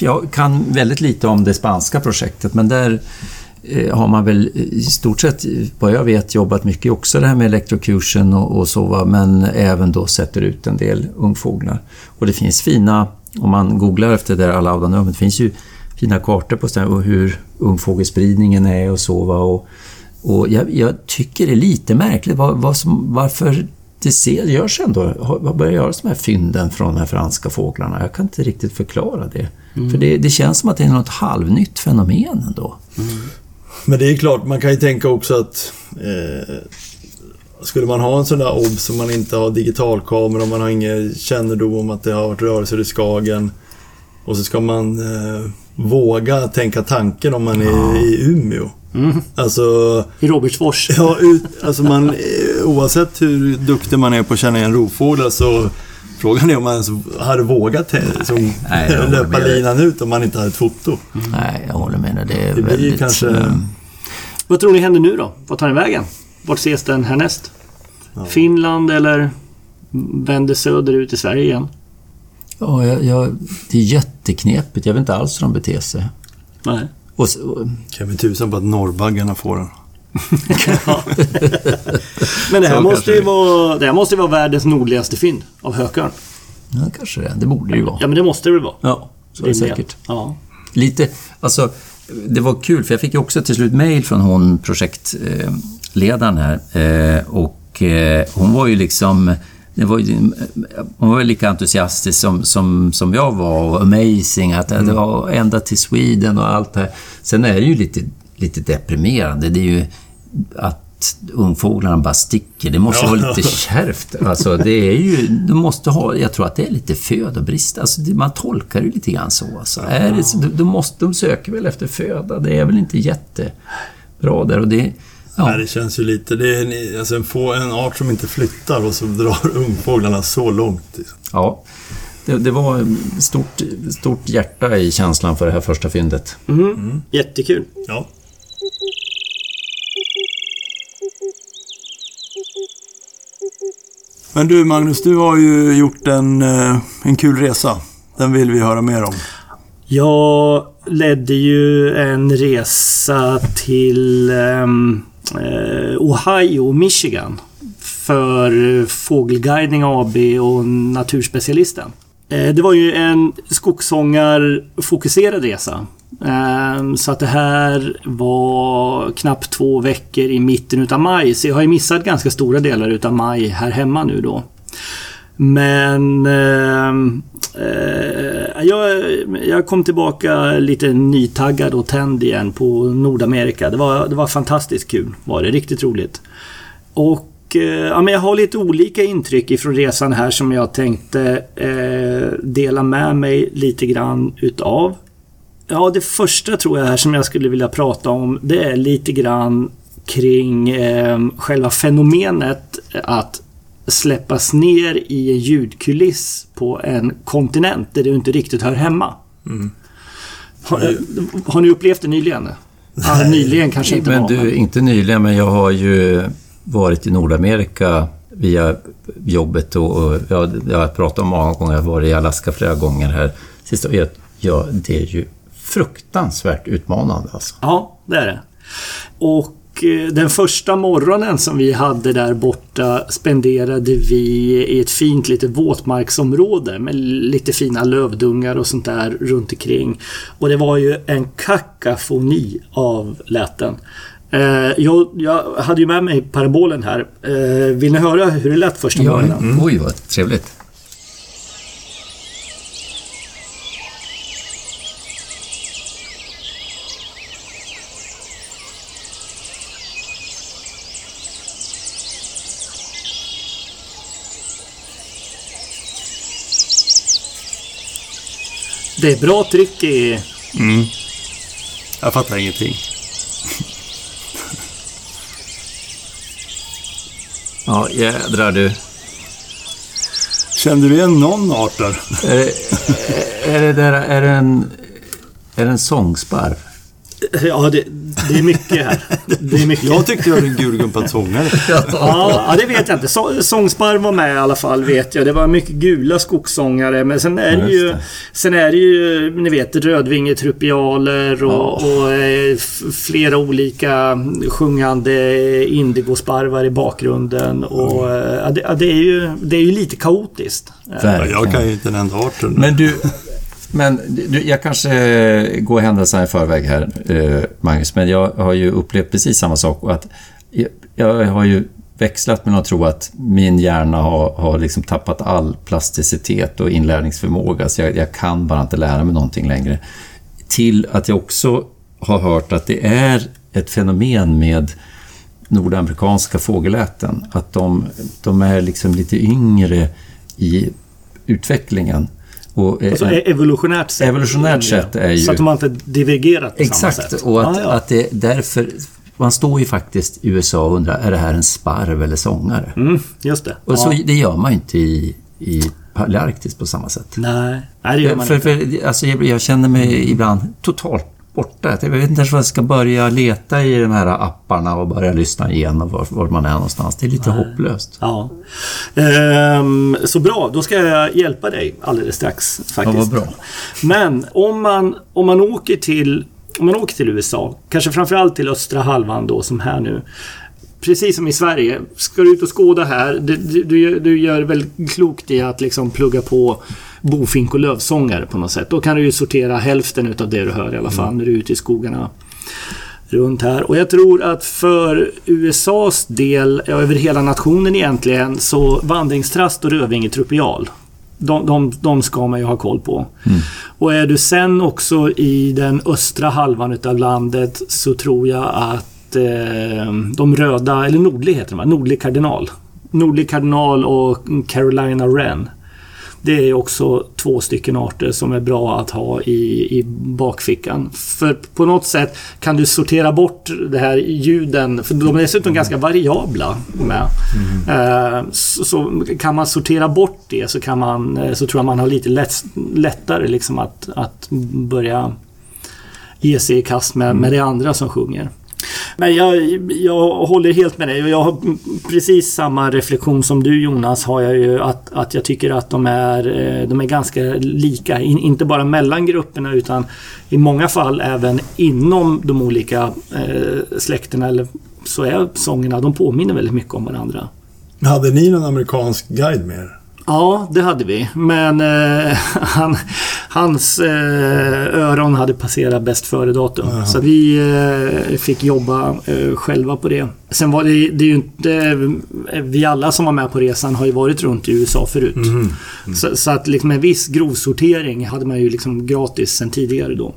jag kan väldigt lite om det spanska projektet, men där eh, har man väl i stort sett, vad jag vet, jobbat mycket också det här med electrocution och, och så, va, men även då sätter ut en del ungfåglar. Och det finns fina, om man googlar efter det där Alauda det finns ju fina kartor på ställen och hur ungfågelspridningen är och så. Va, och, och jag, jag tycker det är lite märkligt var, var som, varför det ser, görs ändå, har börjat göras de här fynden från de här franska fåglarna. Jag kan inte riktigt förklara det. För det, det känns som att det är något halvnytt fenomen ändå. Men det är klart, man kan ju tänka också att eh, skulle man ha en sån där obs som man inte har digitalkamera och man har ingen kännedom om att det har varit rörelser i Skagen och så ska man eh, våga tänka tanken om man är i Umeå. Alltså, I Robertsfors. ja, ut, alltså man, eh, oavsett hur duktig man är på att känna igen rovfåglar så Frågan är om man ens hade vågat som, nej, löpa linan ut om man inte hade ett foto. Nej, jag håller med dig. Det är Det blir väldigt... kanske- eh, Vad tror ni händer nu då? Vad tar den vägen? Vart ses den härnäst? Finland eller vänder söderut i Sverige igen? Ja, jag, jag, det är jätteknepigt. Jag vet inte alls hur de beter sig. Nej. Och, och, Kan vi tusan på att norrbaggarna får den. Men det här, Så måste ju vara, det här måste ju vara världens nordligaste fynd av hökörn. Ja, kanske det. Det borde det ju vara. Ja, men det måste det väl vara. Ja, så är det säkert. Ja. Lite, alltså, det var kul för jag fick ju också till slut mail från hon projektledaren här. Eh, och eh, hon var ju liksom... Det var ju, hon var lika entusiastisk som, som, som jag var och amazing att det var ända till Sweden och allt det här. Sen är det ju lite, lite deprimerande. Det är ju att ungfåglarna bara sticker. Det måste Ja. vara lite kärvt. Alltså, det är ju, du måste ha, jag tror att det är lite födobrist. Alltså, man tolkar det ju lite grann så. Alltså. Är det, de, måste, de söker väl efter föda. Det är väl inte jättebra där. Och det, ja. Nej, det känns ju lite... Det är en, alltså en, få, en art som inte flyttar och så drar ungfåglarna så långt. Ja, det, det var ett stort, stort hjärta i känslan för det här första fyndet. Mm. Jättekul. Ja. Men du Magnus, du har ju gjort en, eh, en kul resa. Den vill vi höra mer om. Jag ledde ju en resa till ehm, eh, Ohio, Michigan. För Fågelguidning AB och Naturspecialisten. Eh, det var ju en skogssångarfokuserad resa. Ehm, så att det här var knappt två veckor i mitten utav maj. Så jag har ju missat ganska stora delar utav maj här hemma nu då. Men ehm, eh, jag, jag kom tillbaka lite nytaggad och tänd igen på Nordamerika. Det var, det var fantastiskt kul. Var det. Riktigt roligt. Och eh, ja, men jag har lite olika intryck ifrån resan här som jag tänkte eh, dela med mig lite grann utav. Ja, det första tror jag här som jag skulle vilja prata om det är lite grann kring eh, själva fenomenet att släppas ner i en ljudkuliss på en kontinent där du inte riktigt hör hemma. Har, har ni upplevt det nyligen? Ja, nyligen kanske inte men var, du, inte nyligen, men jag har ju varit i Nordamerika via jobbet och, och ja, jag har pratat om många gånger, jag har varit i Alaska flera gånger här. Sista, ja, ja, det är ju fruktansvärt utmanande alltså. Ja, det är det. Och eh, den första morgonen som vi hade där borta spenderade vi i ett fint litet våtmarksområde med lite fina lövdungar och sånt där runt omkring. Och det var ju en kakafoni av läten. Eh, Jag, jag hade ju med mig parabolen här. Eh, Vill ni höra hur det lät första Ja, morgonen? Oj, vad trevligt. Det är bra tryck i... Jag fattar ingenting. Ja, jädrar du. Kände du igen någon art där? Är det, är det, där, är det en... Är det en sångsparv? Ja, det, det är mycket här. Det är mycket. Jag tyckte jag hörde en gulgumpad sångare. Ja, ja, det vet jag inte. Så, sångsparv var med i alla fall, vet jag. Det var mycket gula skogssångare. Men sen är det ju... det. Sen är det ju, ni vet, rödvingetrupialer och, och eh, f- flera olika sjungande indigosparvar i bakgrunden. Och, eh, ja, det, ja, det, är ju, det är ju lite kaotiskt. Ja, jag kan ju inte en enda arten. Men du, men du, jag kanske går händelserna i förväg här, eh, Magnus, men jag har ju upplevt precis samma sak. Och att jag, jag har ju växlat mellan att tro att min hjärna har, har liksom tappat all plasticitet och inlärningsförmåga, så jag, jag kan bara inte lära mig någonting längre. Till att jag också har hört att det är ett fenomen med nordamerikanska fågelläten. Att de, de är liksom lite yngre i utvecklingen. Och, eh, Alltså, e- evolutionärt sett. Evolutionärt sett är ju- Så att de har inte divergerat på samma Exakt, sätt. och att, Ja, ja. att det därför... Man står ju faktiskt i USA och undrar, är det här en sparv eller sångare? Mm, just det. Och så, ja. det gör man ju inte i, i Palearktis på samma sätt. Nej, nej, det gör man för, inte. för, alltså, jag, jag känner mig ibland totalt borta. Jag vet inte ens vad jag ska börja leta i de här apparna och börja lyssna igenom var, var man är någonstans. Det är lite hopplöst. Ja. Ehm, så bra, då ska jag hjälpa dig alldeles strax faktiskt. Ja, vad bra. Men om man, om man åker till om man åker till USA, kanske framförallt till östra halvan då som här nu. precis som i Sverige. Ska du ut och skåda här, du, du, du gör väl klokt i att liksom plugga på bofink och lövsångare på något sätt. Då kan du ju sortera hälften utav det du hör i alla fall när du är ute i skogarna runt här. Och jag tror att för USAs del, ja, över hela nationen egentligen, så vandringstrast och rödvinge trupial. De, de, de ska man ju ha koll på. Mm. Och är du sen också i den östra halvan utav landet så tror jag att eh, de röda, eller nordlig heter de? Nordlig kardinal. Nordlig kardinal och Carolina Wren. Det är också två stycken arter som är bra att ha i, i bakfickan. För på något sätt kan du sortera bort det här ljuden, för de är dessutom ganska variabla. Med. Eh, så, så kan man sortera bort det så, kan man, eh, så tror jag man har lite lätt, lättare liksom att, att börja ge sig i kast med, med det andra som sjunger. Men jag, jag håller helt med dig och jag har precis samma reflektion som du Jonas har jag ju att, att jag tycker att de är, eh, de är ganska lika. In, inte bara mellan grupperna utan i många fall även inom de olika eh, släkterna eller så är sångerna, de påminner väldigt mycket om varandra. Hade ni någon amerikansk guide med er? Ja, det hade vi. Men eh, han, hans eh, öron hade passerat bäst före-datum. Jaha. Så vi eh, fick jobba eh, själva på det. Sen var det, det ju inte... eh, Vi alla som var med på resan har ju varit runt i USA förut. Mhm. Så, så att liksom en viss grovsortering hade man ju liksom gratis sen tidigare då.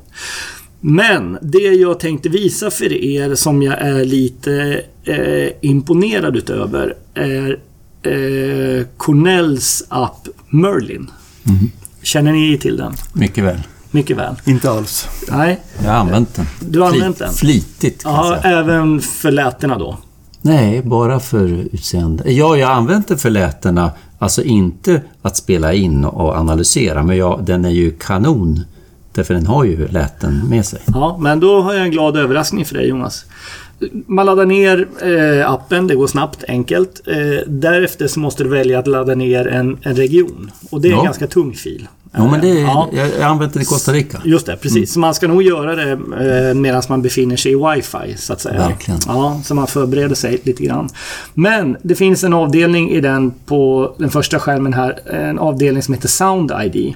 Men det jag tänkte visa för er som jag är lite eh, imponerad utöver är eh, Cornells app Merlin. Känner ni till den? Mycket väl. Mycket väl. Inte alls. Nej, Jag har använt den. du har använt den? Flitigt kan jag Ja, säga. även för lätena då. Nej, bara för utseende. Ja, jag har använt den för lätena. Alltså inte att spela in och analysera, men jag, den är ju kanon. Därför den har ju läten med sig. Ja, men då har jag en glad överraskning för dig Jonas. Man laddar ner eh, appen, det går snabbt, enkelt. Eh, därefter så måste du välja att ladda ner en, en region. Och det är en Ja. ganska tung fil. Jo, men det är, Ja. jag, jag har använt den i Costa Rica. Just det, precis. Så man ska nog göra det eh, medan man befinner sig i wifi, så att säga. Verkligen. Ja, så man förbereder sig lite grann. Men det finns en avdelning i den på den första skärmen här. En avdelning som heter Sound ID.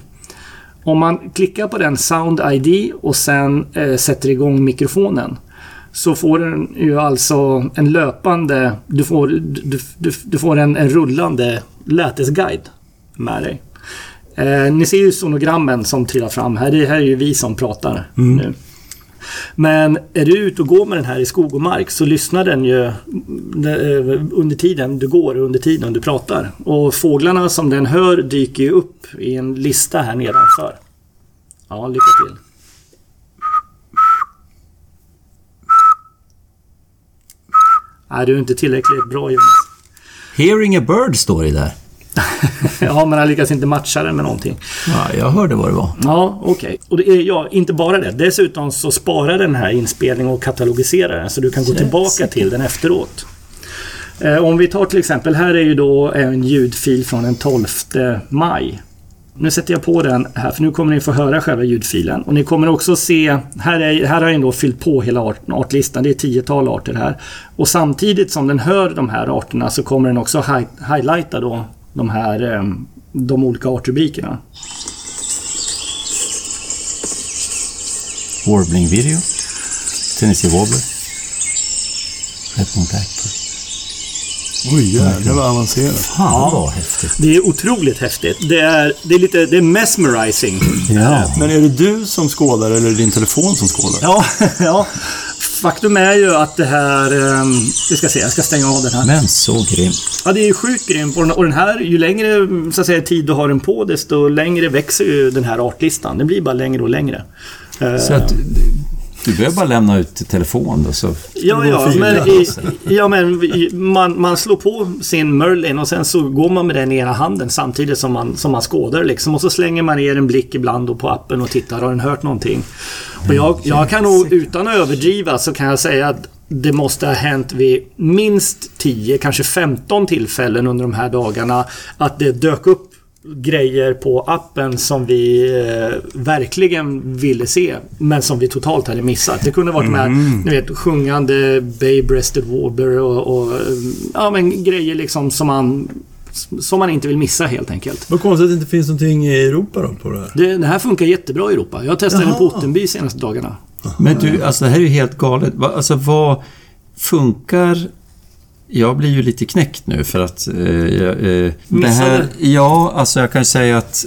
Om man klickar på den Sound ID och sen eh, sätter igång mikrofonen så får den ju alltså en löpande... Du får, du, du, du får en, en rullande lätesguide med dig. Eh, ni ser ju sonogrammen som trillar fram här. Det här är ju vi som pratar nu. Men är du ute och går med den här i skog och mark så lyssnar den ju eh, under tiden du går och under tiden du pratar. Och fåglarna som den hör dyker ju upp i en lista här nedanför. Ja, lycka till. Nej, du är inte tillräckligt bra Jonas. Hearing a bird står det där. Ja, men han lyckas inte matcha den med någonting. Ja, jag hörde vad det var. Ja, okej. Och det är, ja, inte bara det. Dessutom så sparar den här inspelningen och katalogiserar den så du kan gå tillbaka till den efteråt. Eh, om vi tar till exempel, här är ju då en ljudfil från den 12 maj. Nu sätter jag på den här för nu kommer ni få höra själva ljudfilen. Och ni kommer också se, här, är, här har jag då fyllt på hela art, artlistan, det är tiotal arter här. Och samtidigt som den hör de här arterna så kommer den också hi highlighta då de här ehm, de olika artrubrikerna. Warbling video. Tennessee Warbler. Redmond Blackbird. Oj, jävlar vad avancerat. Fan vad häftigt. Det är otroligt häftigt. Det är, det är lite det är mesmerizing. Ja. Men är det du som skådar eller är det din telefon som skådar? Ja, ja. Faktum är ju att det här... Um, vi ska se, jag ska stänga av den här. Men så grymt. Ja, det är sjukt grymt. Och den- här, ju längre så att säga, tid du har den på, desto längre växer ju den här artlistan. Den blir bara längre och längre. Så att du behöver bara lämna ut till telefon då så... Ja, ja, men, i, ja, men man, man slår på sin Merlin och sen så går man med den i ena handen samtidigt som man, som man skådar liksom. Och så slänger man ner en blick ibland då på appen och tittar. Har den hört någonting? Och jag, jag kan nog, utan att överdriva, så kan jag säga att det måste ha hänt vid minst 10, kanske 15 tillfällen under de här dagarna att det dök upp grejer på appen som vi eh, verkligen ville se, men som vi totalt hade missat. Det kunde varit med, ni vet, sjungande Bay Breasted Warbler och, och eh, ja, men grejer liksom som man, som man inte vill missa helt enkelt. Vad konstigt att det inte finns någonting i Europa då på det här. Det, det här funkar jättebra i Europa. Jag testade den på Jaha. Ottenby senaste dagarna. Men du, alltså det här är ju helt galet. Alltså vad funkar... Jag blir ju lite knäckt nu för att... Eh, jag, eh, det här, ja, alltså jag kan ju säga att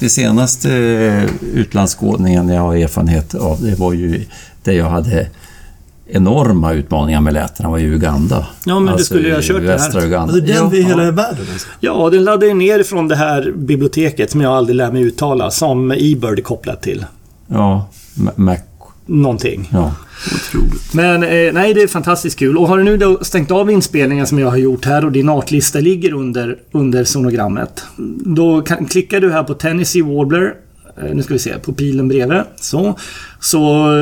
det senaste eh, utlandsskådningen jag har erfarenhet av, det var ju där jag hade enorma utmaningar med lätena var i Uganda. Ja, men du alltså skulle ju ha kört det här. Uganda. Alltså den ja, i hela ja. världen alltså. Ja, den laddade ju ner från det här biblioteket som jag aldrig lär mig uttala, som eBird är kopplat till. Ja, Ma- Mac... Någonting. Ja. Otroligt. Men eh, nej, det är fantastiskt kul. Och har du nu då stängt av inspelningen som jag har gjort här och din artlista ligger under, under sonogrammet. Då kan, klickar du här på Tennessee Warbler. Eh, nu ska vi se, på pilen bredvid. Så. Så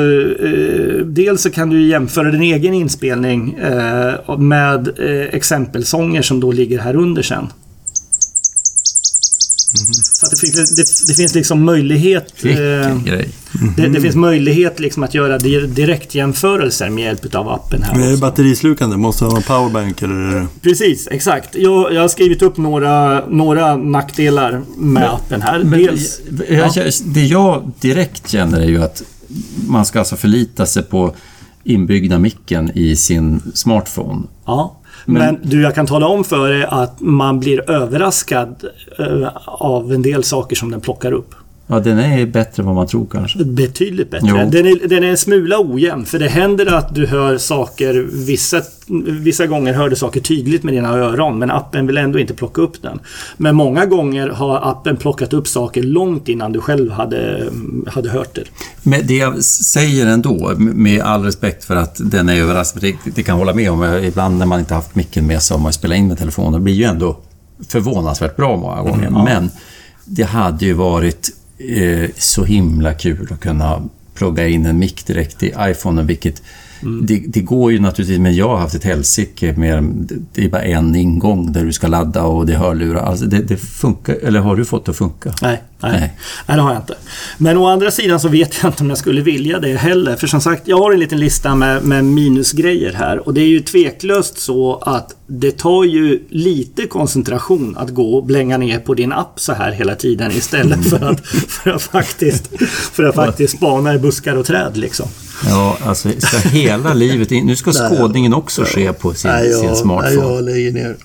eh, dels så kan du jämföra din egen inspelning eh, med eh, exempelsånger som då ligger här under sen. Så att det, finns, det, det finns liksom möjlighet... Eh, grej. det, det finns möjlighet liksom att göra di- direktjämförelser med hjälp av appen här. Men är det batterislukande? Måste ha en powerbank eller? Precis, exakt. Jag, jag har skrivit upp några, några nackdelar med appen här. Men Dels... jag, jag, det jag direkt känner är ju att man ska alltså förlita sig på inbyggda micken i sin smartphone. Ja. Men, du, jag kan tala om för dig att man blir överraskad eh, av en del saker som den plockar upp. Ja, den är bättre än vad man tror kanske. Betydligt bättre. Jo. Den är, den är en smula ojämn. För det händer att du hör saker... Vissa, vissa gånger hör du saker tydligt med dina öron. Men appen vill ändå inte plocka upp den. Men många gånger har appen plockat upp saker långt innan du själv hade, hade hört det. Men det jag säger ändå, med all respekt för att den är överraskande, det, det kan jag hålla med om. Ibland när man inte haft micken med sig och man spelar in med telefonen, det blir ju ändå förvånansvärt bra många gånger. Men det hade ju varit eh, så himla kul att kunna plugga in en mick direkt i iPhonen, vilket det, det går ju naturligtvis, men jag har haft ett helsike med det är bara en ingång där du ska ladda och det är hörlurar. Alltså det, det funkar, eller har du fått det att funka? Nej, nej. Nej. nej, det har jag inte. Men å andra sidan så vet jag inte om jag skulle vilja det heller. För som sagt, jag har en liten lista med, med minusgrejer här. Och det är ju tveklöst så att det tar ju lite koncentration att gå och blänga ner på din app så här hela tiden istället för att, för att, faktiskt, för att faktiskt spana i buskar och träd liksom. Ja, alltså ska hela livet in. Nu ska skådningen också ske på sin, Nej, sin jag, smartphone. nej, jag lägger ner.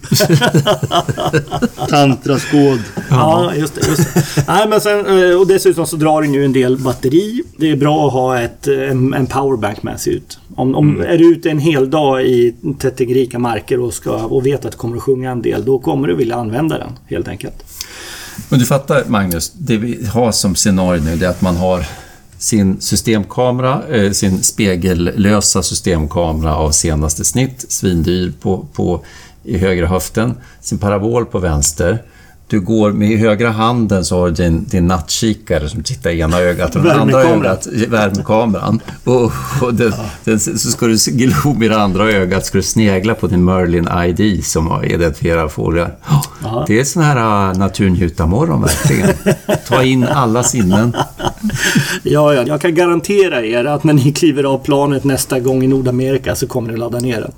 Tantraskåd. Ja, just det. Just det. Nej, men sen, eh, och dessutom så drar den ju en del batteri. Det är bra att ha ett, eh, en, en powerbank med sig ut. Om, om är du ute en hel dag i tättegrika marker och, ska, och vet att du kommer att sjunga en del, då kommer du vilja använda den helt enkelt. Men du fattar Magnus, det vi har som scenario nu det är att man har sin systemkamera, eh, sin spegellösa systemkamera av senaste snitt, svindyr på, på i högra höften, sin parabol på vänster. Du går med högra handen så har du din, din nattkikare som tittar i ena ögat och det andra ögat, värmekameran. Och, och den, den, så ska du glo med det andra ögat ska du snegla på din Merlin ID som identifierar fåglar. Ja. Det är sån här uh, naturnjutarmorgon verkligen. Ta in alla sinnen. Ja, ja, jag kan garantera er att när ni kliver av planet nästa gång i Nordamerika så kommer ni ladda ner den.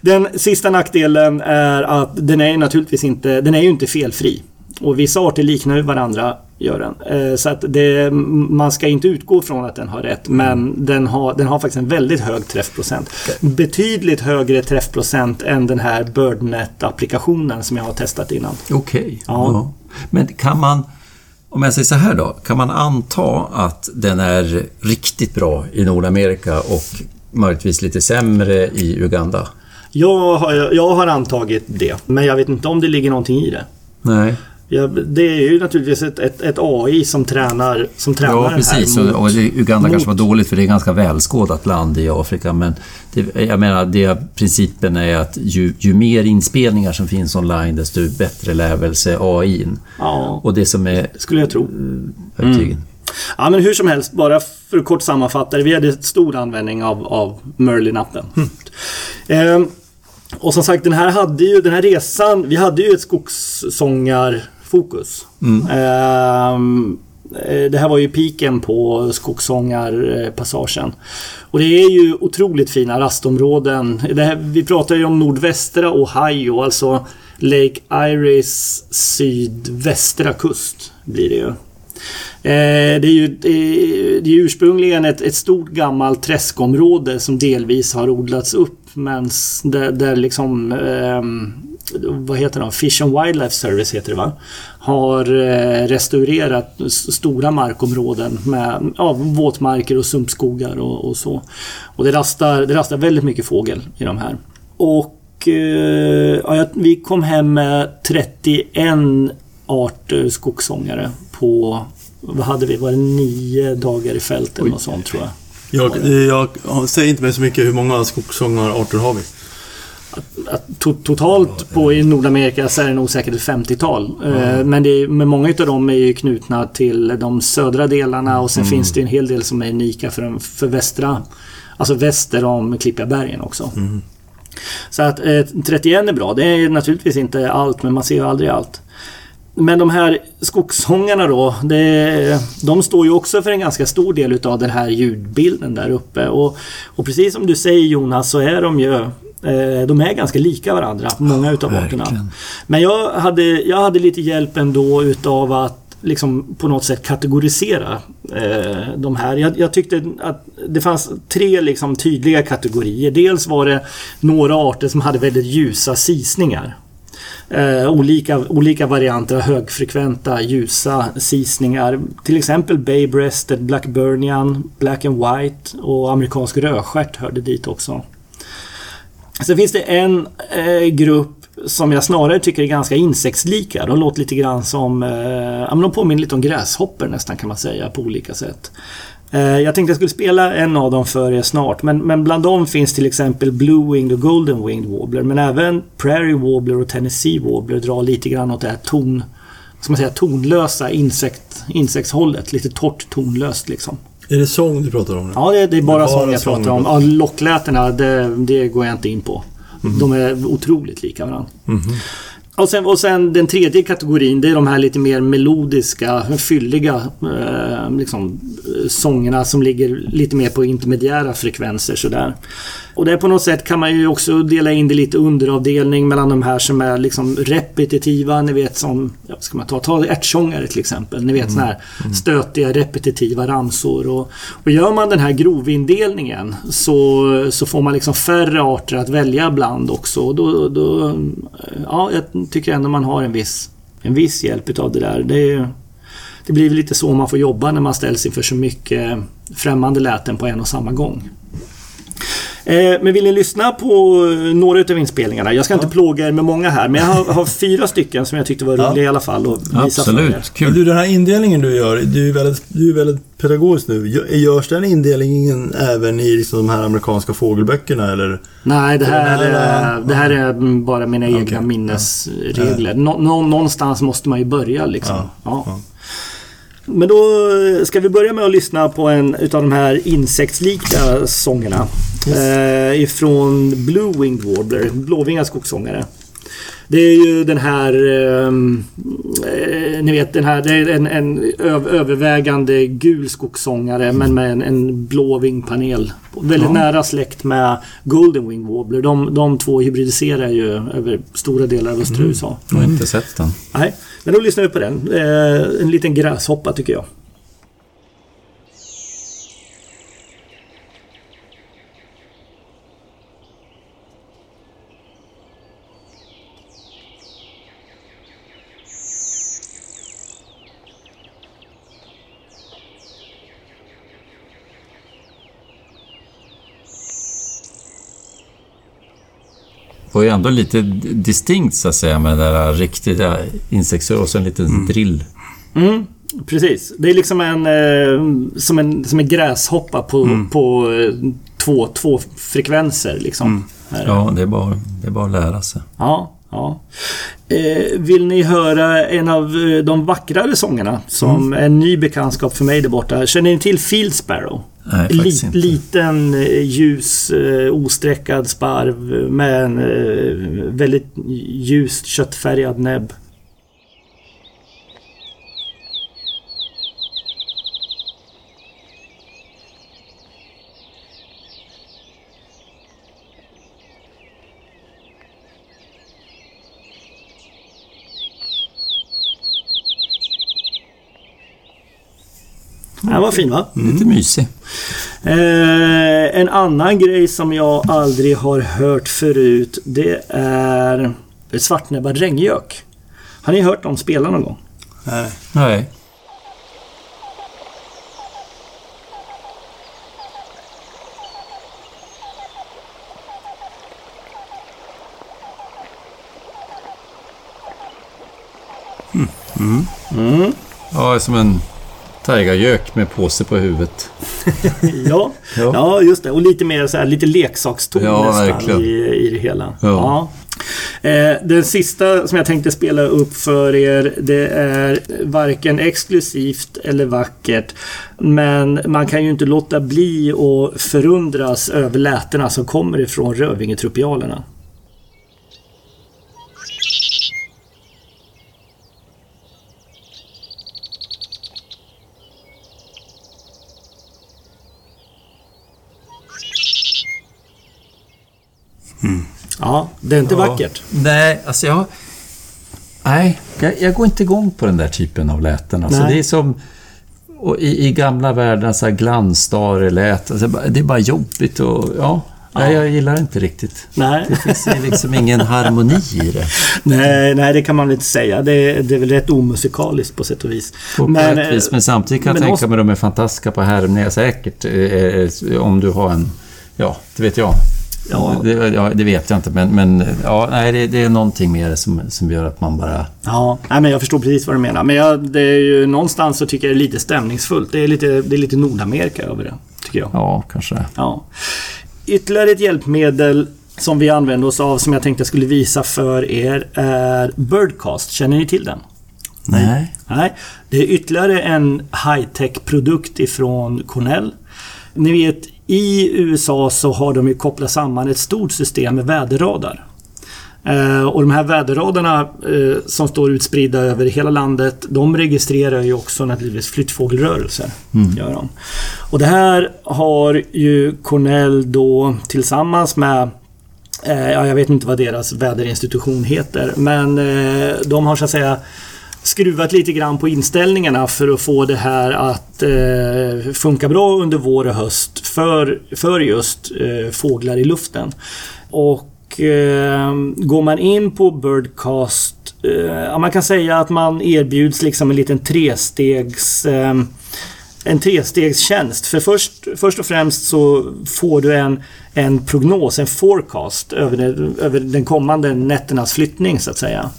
Den sista nackdelen är att den är naturligtvis inte, den är ju inte felfri. Och vissa arter liknar ju varandra, gör den. Eh, Så att det, man ska inte utgå från att den har rätt, men den har, den har faktiskt en väldigt hög träffprocent. Betydligt högre träffprocent än den här BirdNet-applikationen som jag har testat innan. Okej. Ja. Men kan man, om jag säger så här då, kan man anta att den är riktigt bra i Nordamerika och möjligtvis lite sämre i Uganda? Jag har, jag har antagit det, men jag vet inte om det ligger någonting i det. Nej. Ja, det är ju naturligtvis ett, ett, ett AI som tränar, som tränar Ja, precis. Och, Uganda mot- kanske var dåligt för det är ett ganska välskådat land i Afrika. Men det, jag menar, det, principen är att ju, ju mer inspelningar som finns online desto bättre lär sig AI. Ja, Och det som är skulle jag tro. verktygen. Ja, men hur som helst, bara för att kort sammanfatta det. Vi hade stor användning av, av Merlin-appen. Ehm, och som sagt, den här, hade ju, den här resan, vi hade ju ett skogssångar fokus. Ehm, eh, det här var ju piken på skogssångarpassagen. Och det är ju otroligt fina rastområden. Här, vi pratar ju om nordvästra Ohio, alltså Lake Iris sydvästra kust blir det ju. Eh, det är ju det är ursprungligen ett, ett stort gammalt träskområde som delvis har odlats upp men där, där liksom ehm, vad heter det? Fish and Wildlife Service heter det va? Har eh, restaurerat stora markområden med ja, våtmarker och sumpskogar och, och så. Och det rastar, det rastar väldigt mycket fågel i de här. Och eh, ja, vi kom hem med 31 arter skogssångare på, vad hade vi, var det nio dagar i fält eller något sånt tror jag. Jag, jag, jag säger inte mig så mycket hur många skogssångararter har vi. to totalt på i Nordamerika så är det nog säkert ett 50-tal. Eh, Men, är, men många utav dem är knutna till de södra delarna och sen finns det en hel del som är unika för, de- för västra. Alltså väster om Klippiga bergen också. Så att eh, 31 är bra. Det är naturligtvis inte allt men man ser ju aldrig allt. Men de här skogssångarna då, det, de står ju också för en ganska stor del utav den här ljudbilden där uppe. Och, och precis som du säger Jonas så är de ju eh, de är ganska lika varandra, många utav arterna. Verkligen. Men jag hade, jag hade lite hjälp ändå utav att liksom på något sätt kategorisera eh, de här. Jag, jag tyckte att det fanns tre liksom tydliga kategorier. Dels var det några arter som hade väldigt ljusa sisningar. Eh, olika, olika varianter av högfrekventa ljusa sisningar. Till exempel Bay Breasted, Blackburnian, Black and White och amerikansk rödstjärt hörde dit också. Sen finns det en eh, grupp som jag snarare tycker är ganska insektslika. De låter lite grann som... Eh, ja, men de påminner lite om gräshoppor nästan kan man säga på olika sätt. Eh, jag tänkte jag skulle spela en av dem för er snart. Men, men bland dem finns till exempel Blue-winged och Golden-winged Warbler. Men även Prairie Warbler och Tennessee Warbler drar lite grann åt det här ton... Ska man säga tonlösa insekt, insektshållet. Lite torrt tonlöst liksom. Är det sång du pratar om? nu? Ja, det, det är bara, Bara sång jag sång. pratar om. Ja, locklätena, det, det går jag inte in på. De är otroligt lika varandra. Och, sen, och sen den tredje kategorin, det är de här lite mer melodiska, fylliga eh, liksom, sångerna som ligger lite mer på intermediära frekvenser sådär. Och där på något sätt kan man ju också dela in det lite underavdelning mellan de här som är liksom repetitiva, ni vet som, ja, ska man ta, ta ärtsångare till exempel. Ni vet såna här stötiga repetitiva ramsor. Och, och gör man den här grovindelningen så, så får man liksom färre arter att välja bland också. Och Då, då, ja, jag tycker ändå man har en viss, en viss hjälp utav det där. Det, är, det blir lite så man får jobba när man ställs inför så mycket främmande läten på en och samma gång. Eh, Men vill ni lyssna på några utav inspelningarna? Jag ska inte plåga er med många här, men jag har, har fyra stycken som jag tyckte var roliga i alla fall att visa för er. Absolut, Men kul. du, den här indelningen du gör, du är väldigt, du är väldigt pedagogisk nu. Gö- Görs den indelningen även i liksom de här amerikanska fågelböckerna eller? Nej, det här, här, är, det här är bara mina egna Okej, minnesregler. Nå, nå, någonstans måste man ju börja liksom. Men då ska vi börja med att lyssna på en utav de här insektslika sångerna. Eh, ifrån Blue Winged Warbler, blåvingad skogssångare. Det är ju den här, ehm, eh, ni vet den här, det är en, en övervägande gul skogssångare men med en, en blå vingpanel. Väldigt nära släkt med Golden Wing Warbler. De, de två hybridiserar ju över stora delar av östra USA. Jag har inte sett den. Nej, men då lyssnar vi på den. Eh, en liten gräshoppa tycker jag. Var ju ändå lite distinkt så att säga med det där riktiga insektsrör och så en liten drill. Mm, precis. Det är liksom en, eh, som en, som en gräshoppa på, på eh, två, två frekvenser. Liksom. Här. Ja, det är, bara, det är bara att lära sig. Ja, ja. Eh, vill ni höra en av eh, de vackrare sångerna som är en ny bekantskap för mig där borta? Känner ni till Field Sparrow? Nej, faktiskt inte. Liten, eh, ljus, eh, osträckad sparv med en eh, väldigt ljust köttfärgad näbb. Den var fin va? Lite mysig. Eh, en annan grej som jag aldrig har hört förut det är svartnäbbad regnjök. Har ni hört dem spela någon gång? Nej. Nej. Mm. Ja, som en tigergök med påse på huvudet. ja. Ja. ja, just det. Och lite mer så här, lite leksakston Ja, nästan verkligen. i, i det hela. Ja. Eh, den sista som jag tänkte spela upp för er, det är varken exklusivt eller vackert. Men man kan ju inte låta bli att förundras över lätena som kommer ifrån Rövingetrupialerna. Ja, det är inte Ja. vackert. Nej, alltså jag... Nej, jag, jag går inte igång på den där typen av läten. Alltså, Nej. det är som... Och i, I gamla världen, så här glansdare-lät. Alltså, det är bara jobbigt och... Ja, Nej, jag gillar det inte riktigt. Nej. Det finns liksom ingen harmoni i det. Nej, nej, det kan man väl inte säga. Det, det är väl rätt omusikaliskt på sätt och vis. På, på ett vis. eh, Men samtidigt kan jag men tänka måste- mig att de är fantastiska på härmningar säkert. eh, eh, Om du har en... Ja, det vet jag. Ja. Det, ja, det vet jag inte, men, men ja, nej, det, det är någonting mer som, som gör att man bara... Ja, nej, men jag förstår precis vad du menar. Men jag, det är ju någonstans så tycker jag det är lite stämningsfullt. Det är lite, det är lite Nordamerika över det, tycker jag. Ja, kanske. Ja. Ytterligare ett hjälpmedel som vi använder oss av som jag tänkte jag skulle visa för er är Birdcast. Känner ni till den? Nej. Nej, det är ytterligare en high-tech produkt ifrån Cornell. Ni vet, i USA så har de ju kopplat samman ett stort system med väderradar. Eh, och de här väderradarna eh, som står utspridda över hela landet, de registrerar ju också naturligtvis flyttfågelrörelser. Gör de. Och det här har ju Cornell då tillsammans med Eh, ja, jag vet inte vad deras väderinstitution heter, men eh, de har så att säga skruvat lite grann på inställningarna för att få det här att eh, funka bra under vår och höst för, för just eh, fåglar i luften. Och eh, går man in på Birdcast, eh, man kan säga att man erbjuds liksom en liten trestegs eh, en trestegstjänst. För först, först och främst så får du en, en prognos, en forecast över, det, över den kommande nätternas flyttning så att säga.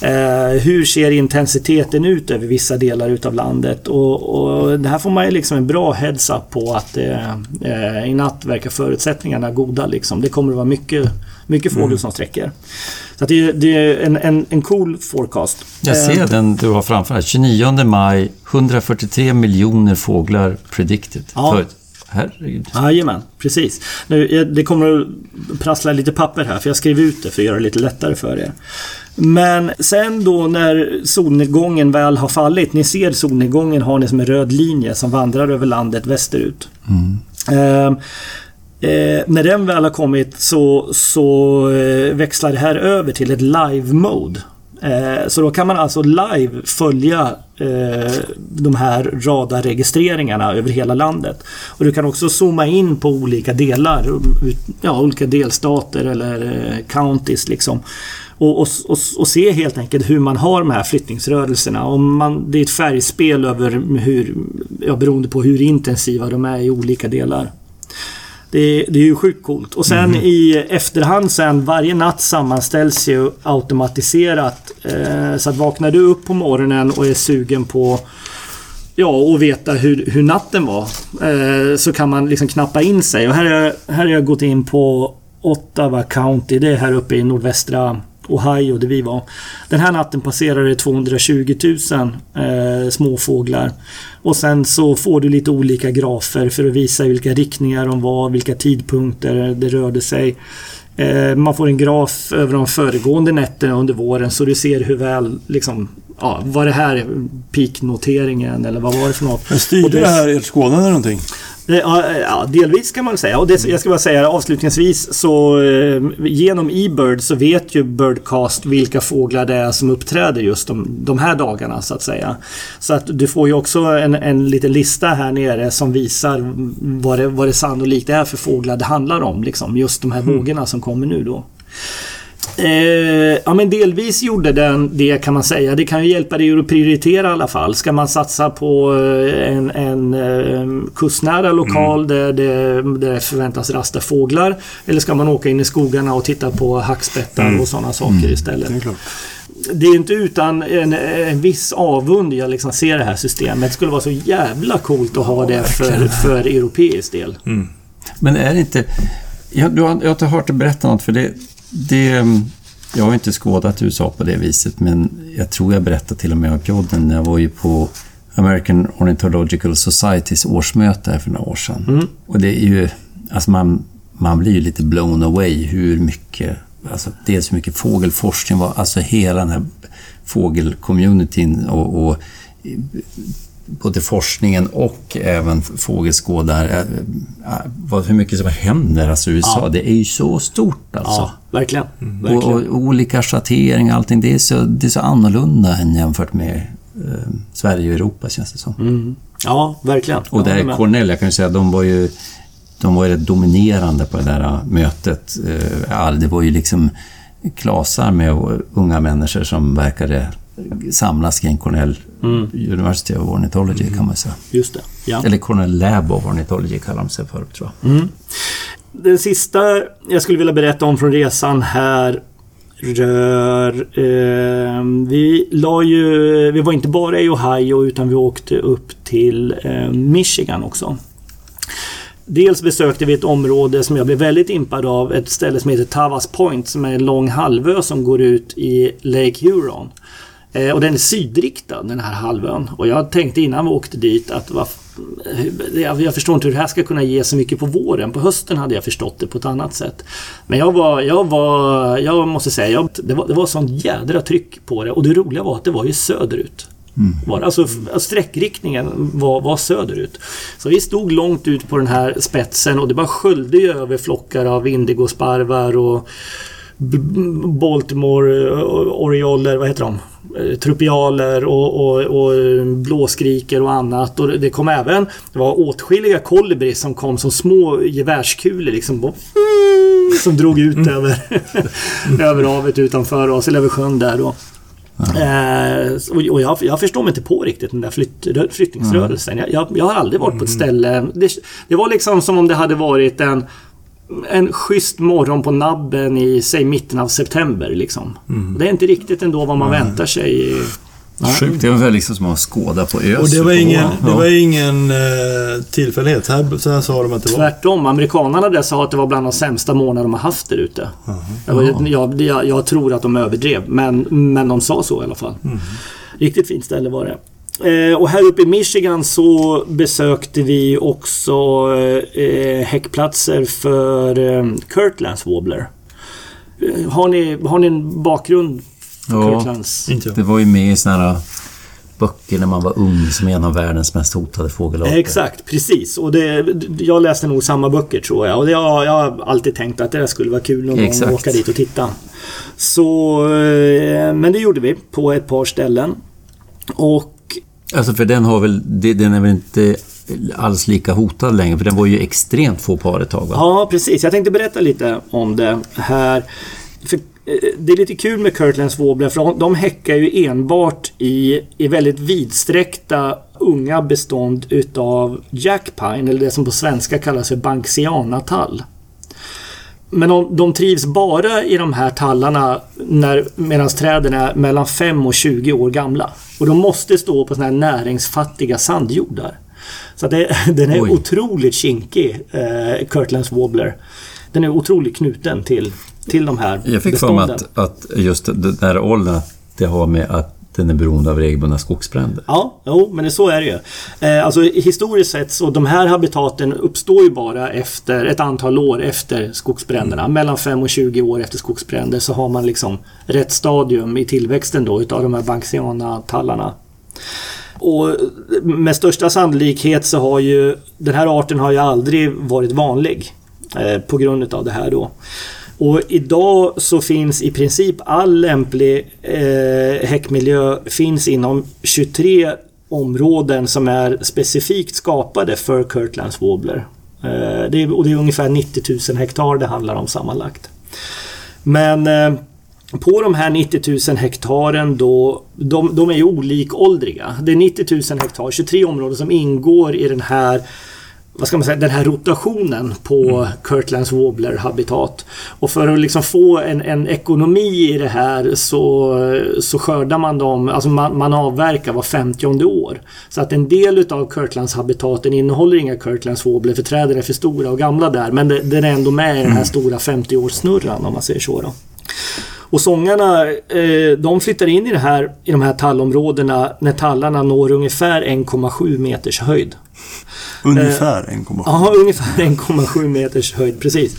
Eh, hur ser intensiteten ut över vissa delar utav landet? Och, och det här får man ju liksom en bra heads-up på att eh, eh, i natt verkar förutsättningarna goda. Liksom. Det kommer att vara mycket, mycket fågel som sträcker. Så det, det är en, en, en cool forecast. Jag Eh, ser den du har framför dig. 29 maj, 143 miljoner fåglar predicted. Ja. För, herregud. Jajamän, precis. Nu, det kommer att prassla lite papper här för jag skrev ut det för att göra det lite lättare för er. Men sen då när solnedgången väl har fallit, ni ser solnedgången har ni som en röd linje som vandrar över landet västerut. Ehm, Eh, när den väl har kommit så, så eh, växlar det här över till ett live-mode. Eh, så då kan man alltså live följa eh, de här radarregistreringarna över hela landet. Och du kan också zooma in på olika delar, ja, olika delstater eller eh, counties liksom. Och, och, och, och se helt enkelt hur man har de här flyttningsrörelserna. Om man, det är ett färgspel över hur, ja, beroende på hur intensiva de är i olika delar. Det, det är ju sjukt coolt. Och sen i efterhand sen, varje natt sammanställs ju automatiserat. Eh, så att vaknar du upp på morgonen och är sugen på Ja, och veta hur, hur natten var. Eh, så kan man liksom knappa in sig. Och här har jag, här har jag gått in på Ottawa County. Det är här uppe i nordvästra Ohio där vi var. Den här natten passerade det 220 000 eh, småfåglar. Och sen så får du lite olika grafer för att visa vilka riktningar de var, vilka tidpunkter det rörde sig. Eh, man får en graf över de föregående nätterna under våren så du ser hur väl liksom Ja, var det här peaknoteringen eller vad var det för något? Men styrde det- här ert eller någonting? Eh, Ja, delvis kan man säga. Och det, jag ska bara säga avslutningsvis så eh, genom eBird så vet ju Birdcast vilka fåglar det är som uppträder just de, de här dagarna så att säga. Så att du får ju också en, en liten lista här nere som visar vad det, vad det sannolikt är för fåglar det handlar om. Liksom. Just de här vågorna som kommer nu då. Eh, ja men delvis gjorde den det kan man säga. Det kan ju hjälpa dig att prioritera i alla fall. Ska man satsa på eh, en, en eh, kustnära lokal där, det, där det förväntas rasta fåglar? Eller ska man åka in i skogarna och titta på hackspettar och sådana saker istället? Det är klart. Det är inte utan en, en viss avund jag liksom ser det här systemet. Det skulle vara så jävla coolt att ha det för, för europeisk del. Men är det inte... Jag, du har, jag har inte hört dig berätta något, för det, det... Jag har inte skådat USA på det viset, men jag tror jag berättade till och med i podden. Jag var ju på American Ornithological Societys årsmöte här för några år sedan. Och det är ju... Alltså man, man blir ju lite blown away hur mycket... Alltså dels hur mycket fågelforskning var, alltså hela den här fågelcommunityn och, och både forskningen och även fågelskådar. äh, äh, vad- Hur mycket som händer alltså i USA. Ja. Det är ju så stort alltså. Ja, verkligen. Och, verkligen. och olika schatteringar, allting. Det är, så, det är så annorlunda än jämfört med eh, Sverige och Europa känns det som. Mm. Ja, verkligen. Och där med. Cornell, jag kan ju säga, de var ju de var ju rätt dominerande på det där äh, mötet. Eh, Det var ju liksom klasar med unga människor som verkade samlas kring Cornell University of Ornithology kan man säga. Just det. Ja. Eller Cornell Lab of Ornithology kallade de sig förut tror jag. Den sista jag skulle vilja berätta om från resan här rör... Eh, vi la ju... Vi var inte bara i Ohio utan vi åkte upp till eh, Michigan också. Dels besökte vi ett område som jag blev väldigt impad av. Ett ställe som heter Tavas Point som är en lång halvö som går ut i Lake Huron. Eh, och den är sydriktad den här halvön. Och jag tänkte innan vi åkte dit att vad, jag, jag förstår inte hur det här ska kunna ge så mycket på våren. På hösten hade jag förstått det på ett annat sätt. Men jag var, jag var, jag måste säga, jag, det, var, det var sånt jädra tryck på det. Och det roliga var att det var ju söderut. Var, alltså f- sträckriktningen var, var söderut. Så vi stod långt ut på den här spetsen och det bara sköljde över flockar av indigosparvar och B- B- Baltimore eh, vad heter de? Eh, Trupialer och, och, och blåskriker och annat. Och det- kom även, det var åtskilliga kolibris som kom som små gevärskulor liksom. Som drog ut över, över havet utanför oss, eller över sjön där då. Eh, och jag, jag förstår mig inte på riktigt den där flytt, rö- flyttningsrörelsen. Jag, jag, jag har aldrig varit på ett ställe... Det, det var liksom som om det hade varit en, en schysst morgon på nabben i, säg mitten av september liksom. Det är inte riktigt ändå vad man väntar sig. Sjukt, det ungefär liksom som att skåda på ös. Och det var ingen, det var ingen eh, tillfällighet. Här, så här sa de att det var. Tvärtom, amerikanerna där sa att det var bland de sämsta månader de har haft där ute. Jag, var- jag, jag, jag tror att de överdrev, men, men de sa så i alla fall. Riktigt fint ställe var det. Eh, och här uppe i Michigan så besökte vi också eh, häckplatser för eh, Kirtlands Wobbler. Eh, Har ni, har ni en bakgrund för Ja. Kirtlands? Inte. Det var ju med i såna här böcker när man var ung som en av världens mest hotade fågelarter. Exakt, precis. Och det, jag läste nog samma böcker tror jag. Och jag, jag har alltid tänkt att det där skulle vara kul någon gång att åka dit och titta. Så, eh, men det gjorde vi på ett par ställen. Och Alltså för den har väl, den är väl inte alls lika hotad längre för den var ju extremt få par ett tag va? ja, precis. Jag tänkte berätta lite om det här. För, eh, det är lite kul med Kirtlands Wobbler för de, de häckar ju enbart i, i väldigt vidsträckta unga bestånd utav jackpine, eller det som på svenska kallas för banksianatall. Men de, de trivs bara i de här tallarna när, medan träden är mellan 5 och 20 år gamla. Och de måste stå på såna här näringsfattiga sandjordar. Så det, den är Oj. otroligt kinkig, eh, Kirtlands Wobbler. Den är otroligt knuten till, till de här Jag fick för mig att, att just den där åldern, det har med att den är beroende av regelbundna skogsbränder. Ja, jo, men det, så är det ju. Eh, alltså historiskt sett så de här habitaten uppstår ju bara efter ett antal år efter skogsbränderna. Mellan 5 och 20 år efter skogsbränder så har man liksom rätt stadium i tillväxten då utav de här banksiana tallarna. Och med största sannolikhet så har ju den här arten har ju aldrig varit vanlig eh, på grund av det här då. Och idag så finns i princip all lämplig eh, häckmiljö finns inom 23 områden som är specifikt skapade för Kirtlands Wobbler. Eh, det är, och det är ungefär 90 000 hektar det handlar om sammanlagt. Men eh, på de här 90 000 hektaren då, de, de är ju olikåldriga. Det är 90 000 hektar, 23 områden som ingår i den här vad ska man säga, den här rotationen på mm. Kirtlands Wobbler-habitat. Och för att liksom få en, en, ekonomi i det här så, så skördar man dem, alltså man, man avverkar var 50 år. Så att en del utav Kirtlands-habitaten innehåller inga Kirtlands Wobbler för träden är för stora och gamla där. Men den är ändå med i den här mm. stora 50-årssnurran om man säger så. Då. Och sångarna eh, de flyttar in i, det här, i de här tallområdena när tallarna når ungefär 1,7 meters höjd. Ungefär 1,7? Ja, ungefär 1,7 meters höjd, precis.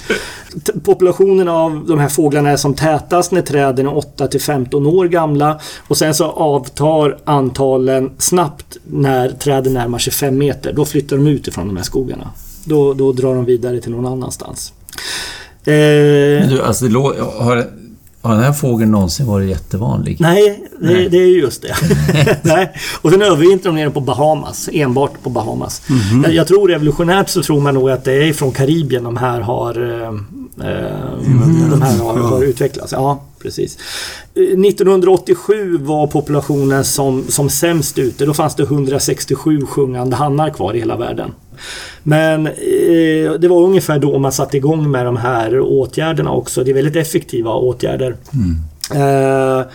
Populationen av de här fåglarna är som tätast när träden är 8 till 15 år gamla och sen så avtar antalen snabbt när träden närmar sig 5 meter. Då flyttar de ut ifrån de här skogarna. Då, då drar de vidare till någon annanstans. Eh, du, alltså, har, har den här fågeln någonsin varit jättevanlig? Nej, det, Nej. det är just det. Nej. Och sen övervintrar de nere på Bahamas, enbart på Bahamas. Mm -hmm. jag, jag, tror evolutionärt så tror man nog att det är från Karibien de här har, eh, mm. de här har, har utvecklats. Ja, precis. 1987 var populationen som, som sämst ute. Då fanns det 167 sjungande hannar kvar i hela världen. Men eh, det var ungefär då man satte igång med de här åtgärderna också. Det är väldigt effektiva åtgärder. Mm. Eh,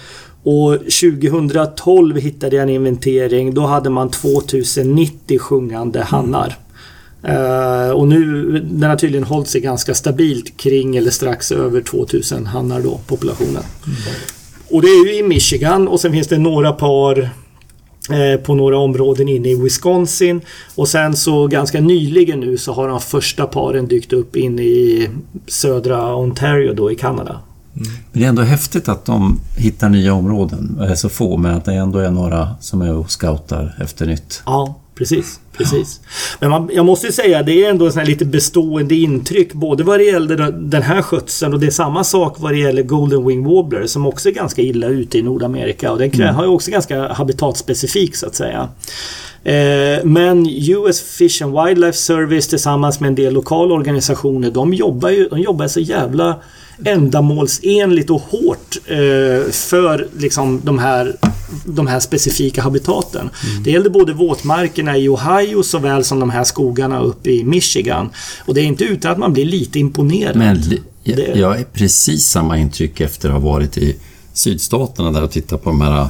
och 2012 hittade jag en inventering. Då hade man 2090 sjungande hannar. Uh, och nu, den har tydligen hållit sig ganska stabilt kring eller strax över 2000 hannar då, populationen. Mm. Och det är ju i Michigan och sen finns det några par Eh, på några områden inne i Wisconsin. Och sen så ganska nyligen nu så har de första paren dykt upp inne i södra Ontario då i Kanada. Mm. Det är ändå häftigt att de hittar nya områden. Är så få, men att det ändå är några som är och scoutar efter nytt. Ja, Precis, precis. Men man, jag måste säga det är ändå en lite bestående intryck både vad det gäller den här skötseln och det är samma sak vad det gäller Golden Wing Wobbler som också är ganska illa ute i Nordamerika och den mm. har ju också ganska habitatspecifik så att säga. Eh, men US Fish and Wildlife Service tillsammans med en del lokala organisationer de jobbar ju de jobbar så jävla ändamålsenligt och hårt eh, för liksom, de, här, de här specifika habitaten. Mm. Det gällde både våtmarkerna i Ohio såväl som de här skogarna uppe i Michigan. Och det är inte utan att man blir lite imponerad. Men jag, jag är precis samma intryck efter att ha varit i sydstaterna där och tittat på de här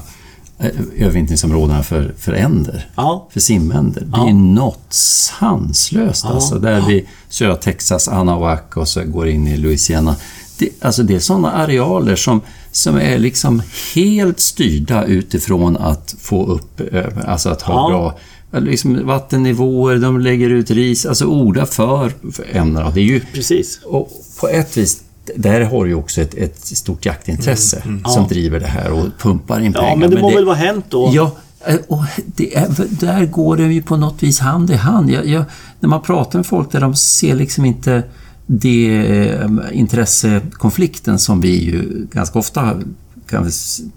övervintringsområdena för, för änder. Ja. För simänder. Det är ja. något sanslöst ja. alltså. Där ja. vi södra Texas, Anahuac och så går in i Louisiana det, alltså det är sådana arealer som, som är liksom helt styrda utifrån att få upp, eh, alltså att ha bra liksom vattennivåer, de lägger ut ris, alltså odla för, för. Det är ju, Precis. Och på ett vis, där har ju också ett, ett stort jaktintresse mm, mm. som ja. driver det här och pumpar in pengar. Ja, men det må väl vara hänt då? Ja, eh, och det är, där går det ju på något vis hand i hand. Jag, jag, när man pratar med folk där de ser liksom inte det eh, intressekonflikten som vi ju ganska ofta kan vi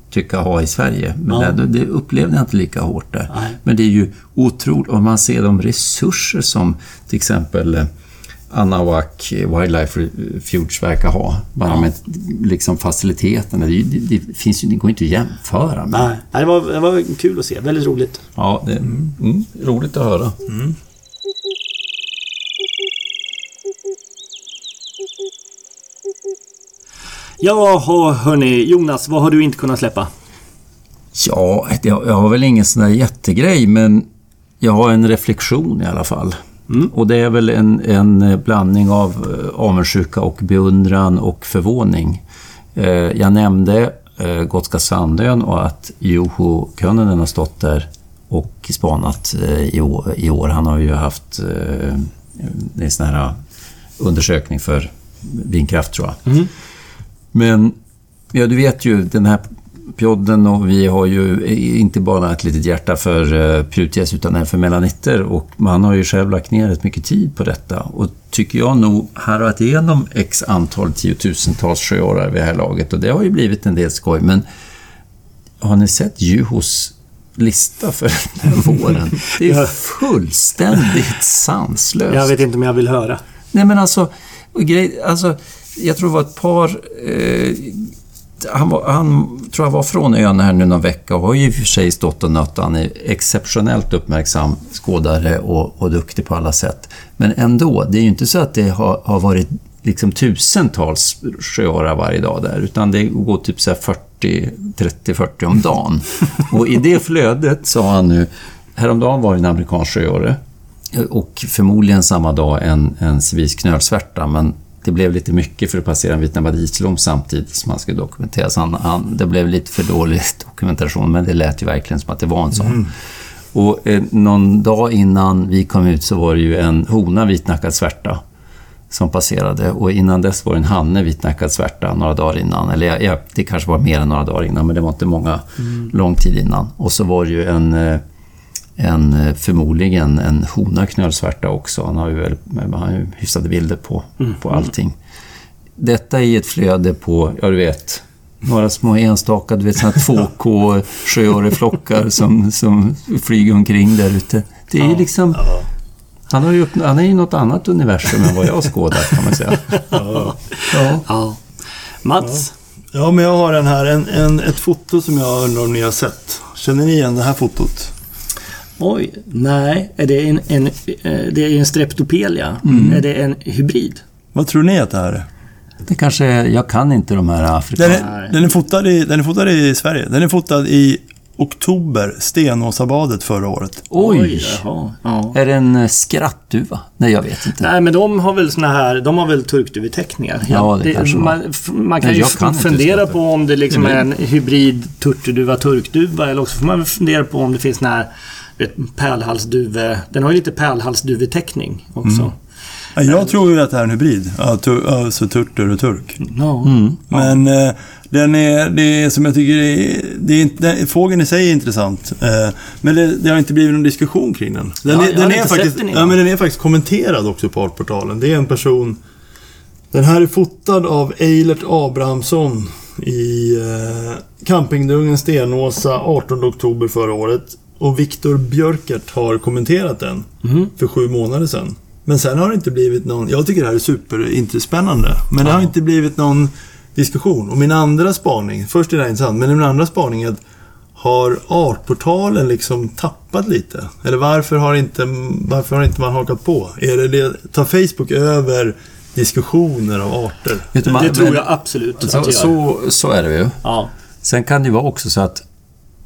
tycka ha i Sverige. Men ja. det, det upplevde jag inte lika hårt där. Nej. Men det är ju otroligt, om man ser de resurser som till exempel eh, Anahuac Wildlife Refuge verkar ha. Bara ja. med liksom faciliteterna. Det, det, det, finns ju, det går inte att jämföra med. Nej, det var, det var kul att se. Väldigt roligt. Ja, det, mm, mm, roligt att höra. Mm. Jaha, hörni. Jonas, vad har du inte kunnat släppa? Ja, jag, har väl ingen sån där jättegrej, men jag har en reflektion i alla fall. Mm. Och det är väl en, en blandning av eh, avundsjuka och beundran och förvåning. Eh, jag nämnde eh, Gotska Sandön och att Juho Könönen har stått där och spanat i år. Han har ju haft en sån här undersökning för vindkraft tror jag. Mm. Men ja, du vet ju den här Pjodden och vi har ju inte bara ett litet hjärta för uh, prutgäss utan även för melanitter och man har ju själv lagt ner rätt mycket tid på detta och tycker jag nog harvat igenom x antal tiotusentals sjöårar vid det här laget och det har ju blivit en del skoj men har ni sett Juhos lista för den här våren? Det är fullständigt sanslöst. Jag vet inte om jag vill höra. Nej men alltså, grej, alltså jag tror det var ett par eh, han, var, han tror jag var från ön här nu någon vecka och har ju i och för sig stått och nött. Han är exceptionellt uppmärksam skådare och, och duktig på alla sätt. Men ändå, det är ju inte så att det har, har varit liksom tusentals sjöorrar varje dag där, utan det går typ så 40, 30-40 om dagen. och i det flödet så har han nu, häromdagen var det en amerikansk sjöorre och förmodligen samma dag en, en civilsk knölsvärta, men det blev lite mycket för att passera en vit islom samtidigt som han skulle dokumenteras. Han, han, det blev lite för dålig dokumentation, men det lät ju verkligen som att det var en sån. Mm. Och eh, någon dag innan vi kom ut så var det ju en hona vitnackad svärta som passerade och innan dess var det en hanne vitnackad svärta några dagar innan. Eller ja, det kanske var mer än några dagar innan, men det var inte många, mm. lång tid innan. Och så var det ju en eh, en, eh, förmodligen en hona knölsvärta också. Han har ju, väl, han har ju hyfsade bilder på, mm. på allting. Detta i ett flöde på, ja du vet, några små enstaka, du vet sådana 2K sjöorreflockar som, som flyger omkring där ute. Det är ju liksom... Han, har ju, han är ju något annat universum än vad jag skådar kan man säga. Ja. ja. Mats? Ja, men jag har den här, en, en, ett foto som jag undrar om ni har sett. Känner ni igen det här fotot? Oj, nej. Är det en, en, eh, det är en streptopelia? Mm. Är det en hybrid? Vad tror ni att det här är? Det kanske är, Jag kan inte de här afrikanska... Den är, den är, fotad, i, den är fotad i Sverige. Den är fotad i oktober, Stenåsabadet förra året. Oj! Oj jaha, ja. Är det en eh, skrattduva? Nej, jag vet inte. Nej, men de har väl såna här... De har väl turkduveteckningar? Ja, det, det kanske man, man kan Nej, ju kan fundera på om det liksom är en hybrid turturduva, turkduva eller också får man fundera på om det finns såna här pärlhalsduve. Den har ju lite pärlhalsduveteckning också. Mm. Ja, jag tror ju att det är en hybrid. Alltså turtur och turk. No. Mm. Men eh, den är, det är som jag tycker, är, det är fågeln i sig är intressant. Eh, men det, det, har inte blivit någon diskussion kring den. Den, ja, är, den är faktiskt, den ja, men den är faktiskt kommenterad också på Artportalen. Det är en person... Den här är fotad av Eilert Abrahamsson i eh, Campingdungen Stenåsa 18 oktober förra året. Och Viktor Björkert har kommenterat den mm. för sju månader sedan. Men sen har det inte blivit någon... Jag tycker det här är superintresspännande. Men det har inte blivit någon diskussion. Och min andra spaning, först är det här intressant, men min andra spaning är att har Artportalen liksom tappat lite? Eller varför har inte, varför har inte man hakat på? Är det det, tar Facebook över diskussioner av arter? Du, det tror jag absolut så, så, så är det ju. Ja. Sen kan det ju vara också så att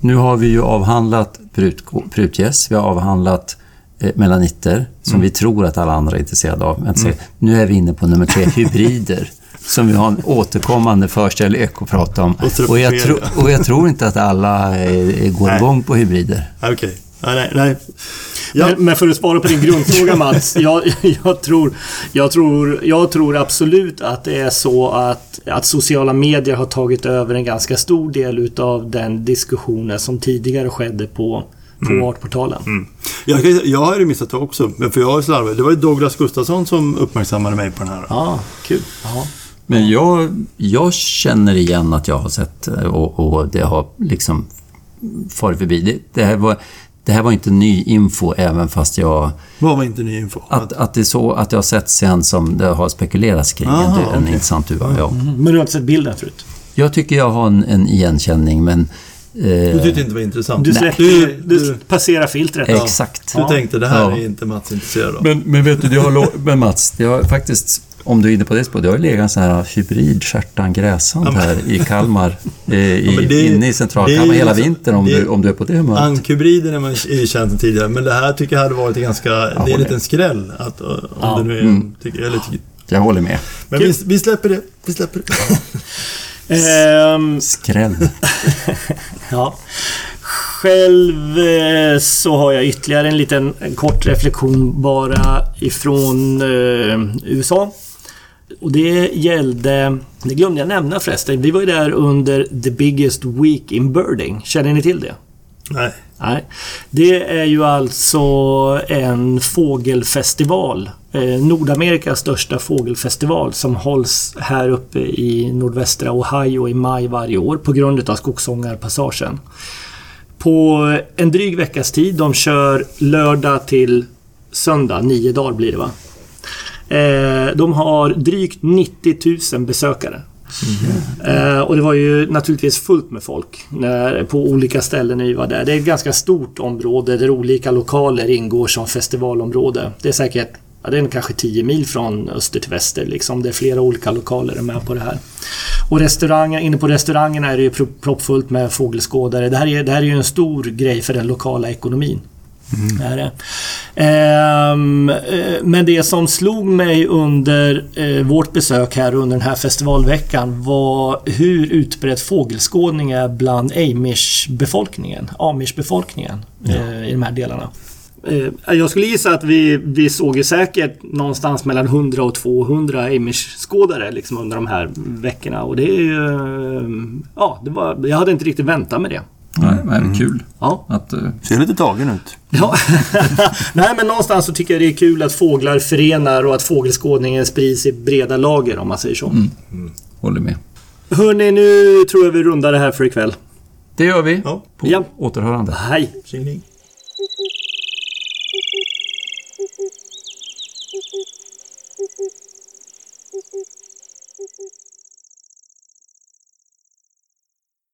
nu har vi ju avhandlat prut, prutgäss, vi har avhandlat eh, melanitter som mm. vi tror att alla andra är intresserade av. Men mm. nu är vi inne på nummer tre, hybrider. som vi har en återkommande förkärlek att prata om. Och jag, tro, och jag tror inte att alla är, går nej. igång på hybrider. Okay. Nej, nej. Ja. Men, men, för att svara på din grundfråga Mats. jag, jag, tror, jag, tror, jag tror absolut att det är så att, att sociala medier har tagit över en ganska stor del utav den diskussionen som tidigare skedde på på mm. Artportalen. Mm. Jag, jag har ju missat det också, för jag är slarvig. Det var ju Douglas Gustafsson som uppmärksammade mig på den här. Ja, ah, kul. Aha. Men jag, jag känner igen att jag har sett och, och det har liksom farit förbi. Det, det, här var, det här var inte ny info även fast jag... Vad var inte ny info? Att, att det är så att jag har sett sen som det har spekulerats kring Aha, en, en okay. intressant duva. Ja. Mm. Men du har inte sett bilden förut? Jag tycker jag har en, en igenkänning men... Eh, du tyckte inte det var intressant? Du, släppte, du, du passerar filtret. Exakt. Du tänkte det här ja. är inte Mats intresserad av. Men, men vet du, det har, men Mats, det har faktiskt om du är inne på det spåret, det har ju legat en sån här hybrid stjärtan gräsand här i Kalmar, eh, i, ja, det, inne i centralkalmar hela liksom- vintern om, det, du, om du är på det humöret. Ankhybriden är man ju känd tidigare, men det här tycker jag hade varit ganska... Ja, det är en liten skräll. Att, om ja, det nu är, mm. tycker, eller, tycker, jag håller med. Men vi, vi, släpper det. Vi släpper det. um, Skräll. ja. Själv eh, så har jag ytterligare en liten en kort reflektion bara ifrån eh, USA. Och det gällde Det glömde jag nämna förresten. Vi var ju där under The Biggest Week in Birding. Känner ni till det? Nej. Nej. Det är ju alltså en fågelfestival. Eh, Nordamerikas största fågelfestival som hålls här uppe i nordvästra Ohio i maj varje år på grund av Skogsångarpassagen. På en dryg veckas tid. De kör lördag till söndag. Nio dagar blir det va? Eh, de har drygt 90 000 besökare. Eh, och det var ju naturligtvis fullt med folk när, på olika ställen när vi var där. Det är ett ganska stort område där olika lokaler ingår som festivalområde. Det är säkert ja, det är kanske 10 mil från öster till väster. Liksom. Det är flera olika lokaler är med på det här. Och restauranger, inne på restaurangerna är det ju proppfullt med fågelskådare. Det här, är, det här är ju en stor grej för den lokala ekonomin. Det är det. Ehm, eh, men det som slog mig under eh, vårt besök här under den här festivalveckan var hur utbredd fågelskådning är bland Amish-befolkningen. Amish-befolkningen eh, i de här delarna. Eh, Jag skulle gissa att vi, vi såg ju säkert någonstans mellan 100 och 200 Amish-skådare liksom under de här veckorna. Och det är ju... eh, Ja, det var, jag hade inte riktigt väntat med det. Nej, men kul Ja. att... eh, Ser lite tagen ut. Ja. Nej, men någonstans så tycker jag det är kul att fåglar förenar och att fågelskådningen sprids i breda lager om man säger så. håller med. Hörni, nu tror jag vi rundar det här för ikväll. Det gör vi. Ja. På Ja. återhörande. Hej!